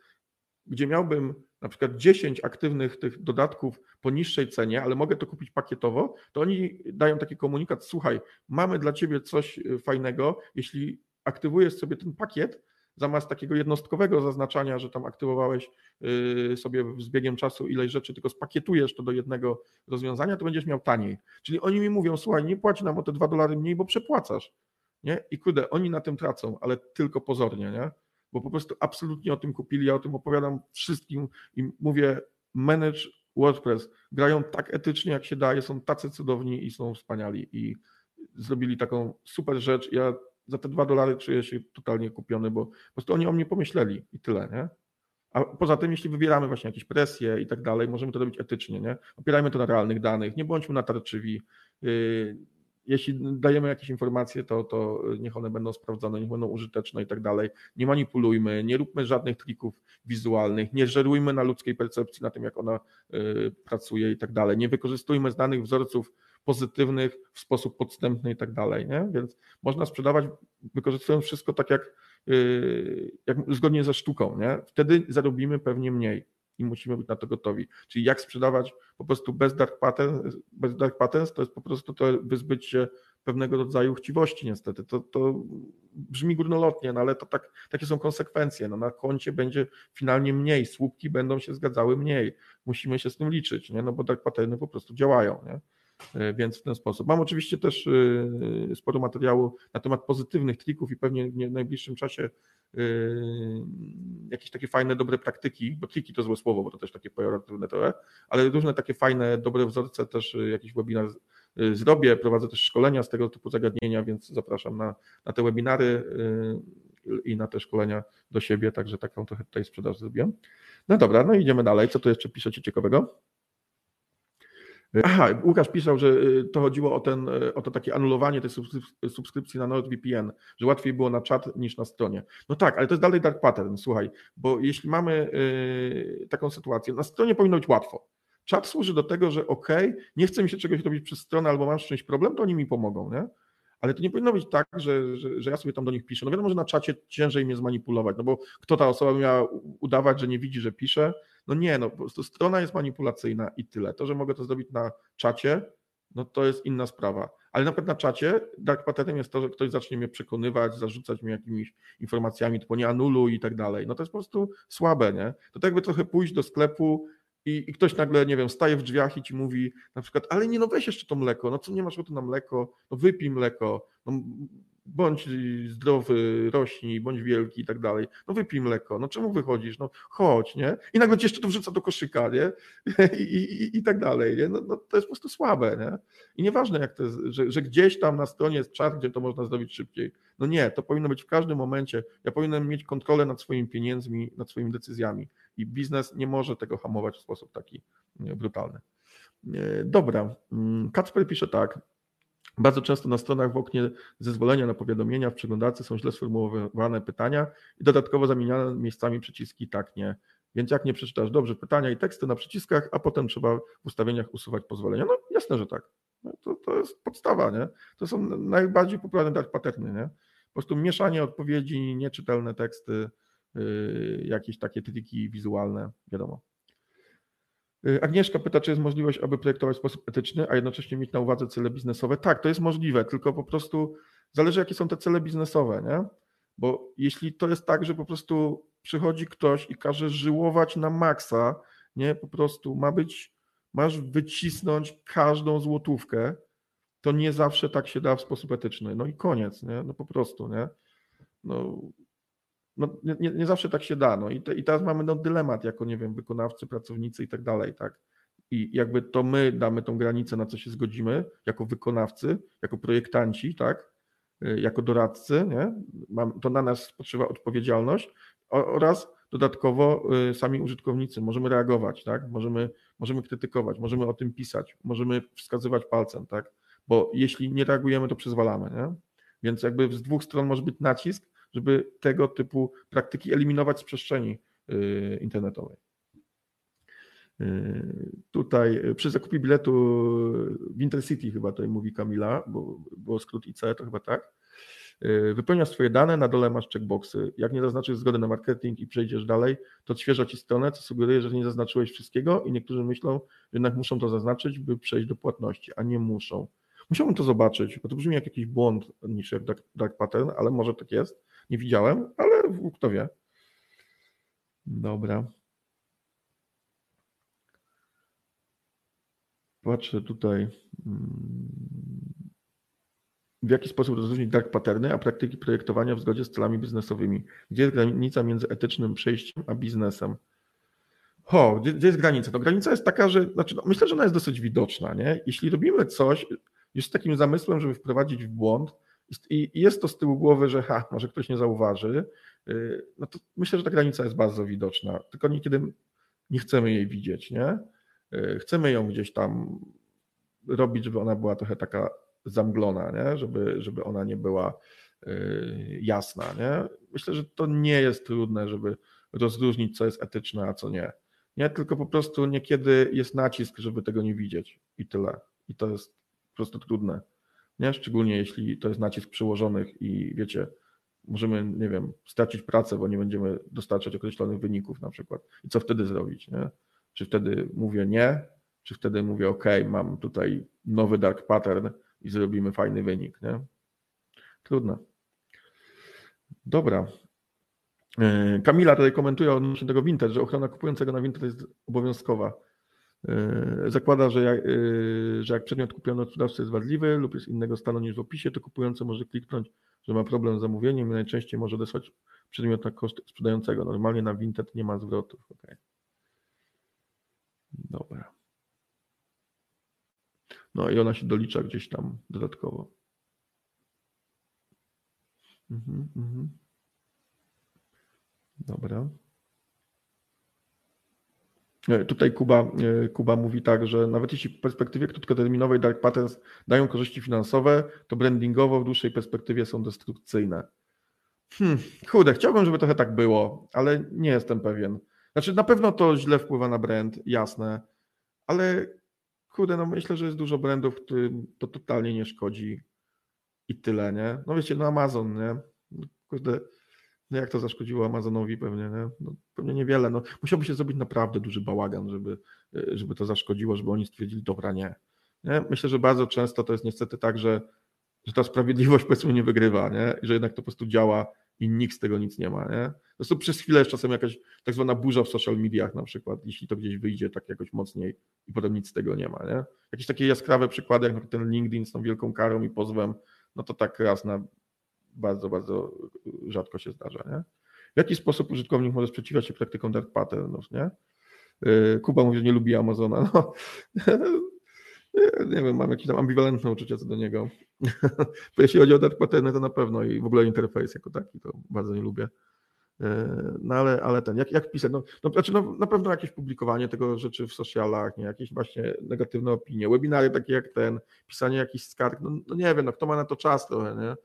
gdzie miałbym na przykład 10 aktywnych tych dodatków po niższej cenie, ale mogę to kupić pakietowo, to oni dają taki komunikat: Słuchaj, mamy dla ciebie coś y, fajnego, jeśli aktywujesz sobie ten pakiet, zamiast takiego jednostkowego zaznaczania, że tam aktywowałeś y, sobie z biegiem czasu ileś rzeczy, tylko spakietujesz to do jednego rozwiązania, to będziesz miał taniej. Czyli oni mi mówią: Słuchaj, nie płać nam o te 2 dolary mniej, bo przepłacasz nie? I kurde, oni na tym tracą, ale tylko pozornie, nie? Bo po prostu absolutnie o tym kupili, ja o tym opowiadam wszystkim i mówię, manage WordPress, grają tak etycznie jak się daje, są tacy cudowni i są wspaniali i zrobili taką super rzecz. Ja za te dwa dolary czuję się totalnie kupiony, bo po prostu oni o mnie pomyśleli i tyle, nie? A poza tym, jeśli wybieramy właśnie jakieś presje i tak dalej, możemy to robić etycznie, nie? Opierajmy to na realnych danych, nie bądźmy natarczywi. Jeśli dajemy jakieś informacje, to, to niech one będą sprawdzone, niech będą użyteczne i tak dalej. Nie manipulujmy, nie róbmy żadnych trików wizualnych, nie żerujmy na ludzkiej percepcji, na tym, jak ona y, pracuje i tak dalej. Nie wykorzystujmy znanych wzorców pozytywnych w sposób podstępny i tak dalej. Nie? Więc można sprzedawać, wykorzystując wszystko tak jak, y, jak zgodnie ze sztuką. Nie? Wtedy zarobimy pewnie mniej i musimy być na to gotowi. Czyli jak sprzedawać po prostu bez dark patterns, bez dark patterns to jest po prostu to wyzbyć się pewnego rodzaju chciwości niestety. To, to brzmi górnolotnie, no ale to tak, takie są konsekwencje. No na koncie będzie finalnie mniej, słupki będą się zgadzały mniej. Musimy się z tym liczyć, nie? no bo dark patterny po prostu działają. Nie? E, więc w ten sposób. Mam oczywiście też e, sporo materiału na temat pozytywnych trików i pewnie w najbliższym czasie jakieś takie fajne, dobre praktyki, bo triki to złe słowo, bo to też takie pejoratywne trochę, ale różne takie fajne, dobre wzorce też jakiś webinar zrobię, prowadzę też szkolenia z tego typu zagadnienia, więc zapraszam na, na te webinary i na te szkolenia do siebie, także taką trochę tutaj sprzedaż zrobiłem. No dobra, no idziemy dalej. Co tu jeszcze piszecie ciekawego? Aha, Łukasz pisał, że y, to chodziło o, ten, y, o to takie anulowanie tej subskrypcji na NordVPN, że łatwiej było na czat niż na stronie. No tak, ale to jest dalej dark pattern, słuchaj, bo jeśli mamy y, taką sytuację, na stronie powinno być łatwo. Czat służy do tego, że ok, nie chce mi się czegoś robić przez stronę albo mam z problem, to oni mi pomogą, nie? Ale to nie powinno być tak, że, że, że, ja sobie tam do nich piszę. No wiadomo, że na czacie ciężej mnie zmanipulować, no bo kto ta osoba miała udawać, że nie widzi, że pisze, no nie, no po prostu strona jest manipulacyjna i tyle. To, że mogę to zrobić na czacie, no to jest inna sprawa. Ale na przykład na czacie dark patternem jest to, że ktoś zacznie mnie przekonywać, zarzucać mi jakimiś informacjami, typu nie anuluj i tak dalej. No to jest po prostu słabe, nie? To tak jakby trochę pójść do sklepu i, i, ktoś nagle, nie wiem, staje w drzwiach i ci mówi na przykład, ale nie no weź jeszcze to mleko, no co nie masz ochoty na mleko, no wypij mleko, no bądź zdrowy, rośnij, bądź wielki i tak dalej. No wypij mleko, no czemu wychodzisz? No chodź, nie? I nagle ci jeszcze to wrzuca do koszyka, nie? I, i, i tak dalej, nie? No, no, to jest po prostu słabe, nie? I nieważne jak to jest, że, że gdzieś tam na stronie jest czat, gdzie to można zrobić szybciej. No nie, to powinno być w każdym momencie. Ja powinienem mieć kontrolę nad swoimi pieniędzmi, nad swoimi decyzjami i biznes nie może tego hamować w sposób taki brutalny. Dobra, mm, Kacper pisze tak, bardzo często na stronach w oknie zezwolenia na powiadomienia w przeglądarce są źle sformułowane pytania i dodatkowo zamieniane miejscami przyciski tak, nie. Więc jak nie przeczytasz dobrze pytania i teksty na przyciskach, a potem trzeba w ustawieniach usuwać pozwolenia. No jasne, że tak. No, to, to jest podstawa, nie? To są najbardziej popularne dark patterny, nie? Po prostu mieszanie odpowiedzi, nieczytelne teksty, jakieś takie triki wizualne, wiadomo. Agnieszka pyta, czy jest możliwość, aby projektować w sposób etyczny, a jednocześnie mieć na uwadze cele biznesowe. Tak, to jest możliwe, tylko po prostu zależy, jakie są te cele biznesowe, nie? Bo jeśli to jest tak, że po prostu przychodzi ktoś i każe żyłować na maksa, nie, po prostu ma być, masz wycisnąć każdą złotówkę, to nie zawsze tak się da w sposób etyczny. No i koniec, nie? No po prostu, nie? No, no nie, nie zawsze tak się da. No i, te, i teraz mamy no, dylemat jako, nie wiem, wykonawcy, pracownicy i tak dalej, tak? I jakby to my damy tą granicę, na co się zgodzimy, jako wykonawcy, jako projektanci, tak? Y, jako doradcy, nie? to na nas spoczywa odpowiedzialność oraz dodatkowo y, sami użytkownicy możemy reagować, tak? Możemy, możemy krytykować, możemy o tym pisać, możemy wskazywać palcem, tak? Bo jeśli nie reagujemy, to przyzwalamy, nie? Więc jakby z dwóch stron może być nacisk, żeby tego typu praktyki eliminować z przestrzeni y, internetowej. Tutaj przy zakupie biletu w Intercity chyba tutaj mówi Kamila, bo było skrót IC, to chyba tak. Wypełniasz swoje dane, na dole masz checkboxy. Jak nie zaznaczysz zgody na marketing i przejdziesz dalej, to odświeża ci stronę, co sugeruje, że nie zaznaczyłeś wszystkiego i niektórzy myślą, że jednak muszą to zaznaczyć, by przejść do płatności, a nie muszą. Musiałbym to zobaczyć, bo to brzmi jak jakiś błąd niż dark, dark pattern, ale może tak jest. Nie widziałem, ale kto wie. Dobra. Patrzę tutaj, mm, w jaki sposób rozróżnić dark patterny, a praktyki projektowania w zgodzie z celami biznesowymi. Gdzie jest granica między etycznym przejściem a biznesem? Ho, gdzie, gdzie jest granica? No granica jest taka, że znaczy, no, myślę, że ona jest dosyć widoczna. Nie? Jeśli robimy coś już z takim zamysłem, żeby wprowadzić w błąd i, jest to z tyłu głowy, że ha, może ktoś nie zauważy, yy, no to myślę, że ta granica jest bardzo widoczna, tylko niekiedy nie chcemy jej widzieć. Nie? Y, chcemy ją gdzieś tam robić, żeby ona była trochę taka zamglona, nie? Żeby, żeby ona nie była y, jasna. Nie? Myślę, że to nie jest trudne, żeby rozróżnić, co jest etyczne, a co nie. Nie, tylko po prostu niekiedy jest nacisk, żeby tego nie widzieć i tyle. I to jest po prostu trudne. Nie? Szczególnie jeśli to jest nacisk przyłożonych i wiecie, możemy, nie wiem, stracić pracę, bo nie będziemy dostarczać określonych wyników na przykład. I co wtedy zrobić? Nie? Czy wtedy mówię nie, czy wtedy mówię OK, mam tutaj nowy dark pattern i zrobimy fajny wynik. Nie? Dobra. E, Kamila tutaj komentuje odnośnie tego Vinted, że ochrona kupującego na Vinted jest obowiązkowa. E, zakłada, że jak, e, że jak przedmiot kupiony od sprzedawcy jest wadliwy lub jest innego stanu niż w opisie, to kupujący może kliknąć, że ma problem z zamówieniem i najczęściej może odesłać przedmiot na koszt sprzedającego. Normalnie na Vinted nie ma zwrotów. Okay. Dobra. No i ona się dolicza gdzieś tam dodatkowo. Mhm, mhm. Dobra. E, tutaj Kuba, e, Kuba mówi tak, że nawet jeśli w perspektywie krótkoterminowej dark patterns dają korzyści finansowe, to brandingowo w dłuższej perspektywie są destrukcyjne. Hmm, chude, chciałbym, żeby trochę tak było, ale nie jestem pewien. Znaczy, na pewno to źle wpływa na brand, jasne, ale kurde, no myślę, że jest dużo brandów, którym to totalnie nie szkodzi i tyle, nie? No wiecie, no Amazon, nie? Kurde, no jak to zaszkodziło Amazonowi pewnie, nie? No, pewnie niewiele, no musiałby się zrobić naprawdę duży bałagan, żeby, żeby to zaszkodziło, żeby oni stwierdzili, dobra, nie. nie? Myślę, że bardzo często to jest niestety tak, że, że ta sprawiedliwość powiedzmy nie wygrywa, nie? I że jednak to po prostu działa i nikt z tego nic nie ma. Nie? Po prostu przez chwilę jest czasem jakaś tak zwana burza w social mediach na przykład, jeśli to gdzieś wyjdzie tak jakoś mocniej i potem nic z tego nie ma. Nie? Jakieś takie jaskrawe przykłady, jak ten LinkedIn z tą wielką karą i pozwem, no to tak raz na bardzo, bardzo rzadko się zdarza. Nie? W jaki sposób użytkownik może sprzeciwiać się praktykom dark patternów, nie? Y, Kuba mówi, że nie lubi Amazona. No, nie wiem, mam jakieś tam ambiwalentne uczucia co do niego. Jeśli chodzi o dark patterny, to na pewno i w ogóle interfejs jako taki, to bardzo nie lubię. E, no ale, ale ten, jak, jak pisać? No, no, znaczy no, na pewno jakieś publikowanie tego rzeczy w socialach, nie? jakieś właśnie negatywne opinie, webinary takie jak ten, pisanie jakichś skarg, no, no nie wiem, no, kto ma na to czas trochę, nie?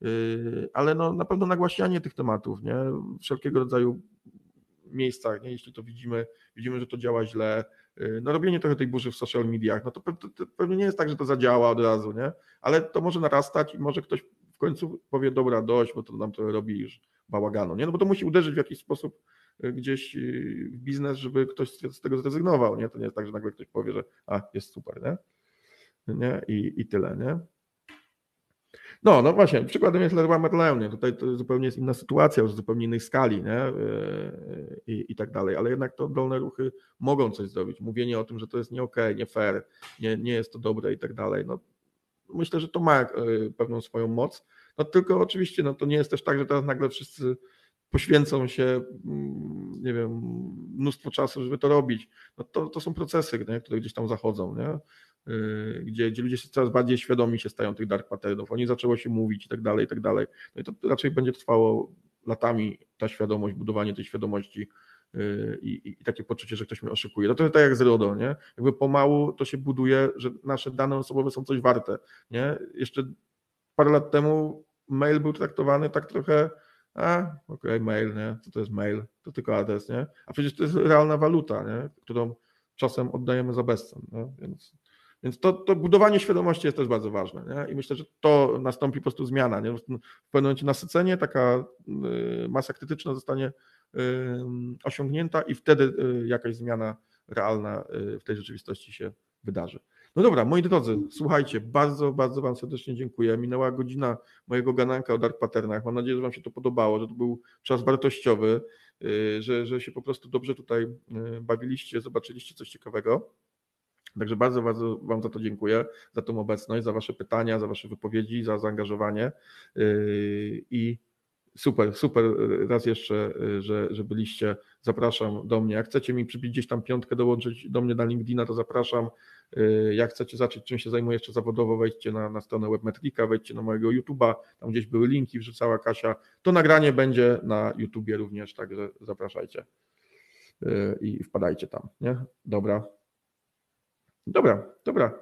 Yy, ale no, na pewno nagłaśnianie tych tematów, nie? Wszelkiego rodzaju miejscach, nie? jeśli to widzimy, widzimy, że to działa źle, yy, no robienie trochę tej burzy w social mediach, no to, pewnie nie jest tak, że to zadziała od razu, nie? Ale to może narastać i może ktoś w końcu powie, dobra, dość, bo to nam to robi już bałaganu, nie? No bo to musi uderzyć w jakiś sposób gdzieś w biznes, żeby ktoś z tego zrezygnował, nie? To nie jest tak, że nagle ktoś powie, że a, jest super, nie? nie? I, I tyle, nie? No, no właśnie, przykładem jest Leroy Merlin? Tutaj to zupełnie jest inna sytuacja, już zupełnie innej skali, nie? I, I tak dalej, ale jednak to dolne ruchy mogą coś zrobić. Mówienie o tym, że to jest nie okej, okay, nie fair, nie, nie jest to dobre i tak dalej, no myślę, że to ma e, pewną swoją moc, no tylko oczywiście, no to nie jest też tak, że teraz nagle wszyscy poświęcą się, mm, nie wiem, mnóstwo czasu, żeby to robić. No to, to są procesy, nie? które gdzieś tam zachodzą, nie? Y, gdzie, gdzie ludzie coraz bardziej świadomi się stają tych dark patternów, o nich zaczęło się mówić i tak dalej, i tak dalej. No i to raczej będzie trwało latami ta świadomość, budowanie tej świadomości y, i, i, takie poczucie, że ktoś mnie oszukuje. No to tak jak z RODO, nie? Jakby pomału to się buduje, że nasze dane osobowe są coś warte, nie? Jeszcze parę lat temu mail był traktowany tak trochę, a okej, okay, mail, nie? Co to jest mail? To tylko adres, nie? A przecież to jest realna waluta, nie? Którą czasem oddajemy za bezcen, nie? Więc więc to, to budowanie świadomości jest też bardzo ważne. Nie? I myślę, że to nastąpi po prostu zmiana. Nie? W pewnym momencie nasycenie, taka y, masa krytyczna zostanie y, osiągnięta i wtedy y, jakaś zmiana realna w tej rzeczywistości się wydarzy. No dobra, moi drodzy, słuchajcie, bardzo, bardzo Wam serdecznie dziękuję. Minęła godzina mojego gananka o dark patternach. Mam nadzieję, że Wam się to podobało, że to był czas wartościowy, że, że się po prostu dobrze tutaj bawiliście, zobaczyliście coś ciekawego. Także bardzo, bardzo Wam za to dziękuję, za tą obecność, za Wasze pytania, za Wasze wypowiedzi, za zaangażowanie yy, i super, super raz jeszcze, yy, że, że byliście. Zapraszam do mnie. Jak chcecie mi przybić gdzieś tam piątkę, dołączyć do mnie na LinkedIna, to zapraszam. Yy, jak chcecie zacząć, czym się zajmuję jeszcze zawodowo, wejdźcie na, na stronę Webmetrika, wejdźcie na mojego YouTube'a, tam gdzieś były linki, wrzucała Kasia. To nagranie będzie na YouTubie również, także zapraszajcie i wpadajcie tam. Nie? Dobra, Dobra, dobra.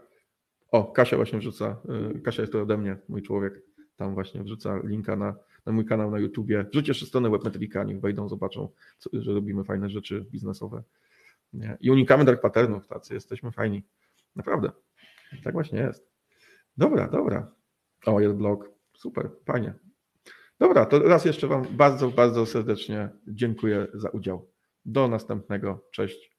O, Kasia właśnie wrzuca, y, Kasia jest to ode mnie, mój człowiek, tam właśnie wrzuca linka na, na mój kanał na YouTubie. Wrzuć jeszcze stronę Webmetrika, niech wejdą, zobaczą, co, że robimy fajne rzeczy biznesowe. Nie? I unikamy dark patternów, tacy jesteśmy fajni. Naprawdę. Tak właśnie jest. Dobra, dobra. O, jest blog. Super, fajnie. Dobra, to raz jeszcze Wam bardzo, bardzo serdecznie dziękuję za udział. Do następnego. Cześć.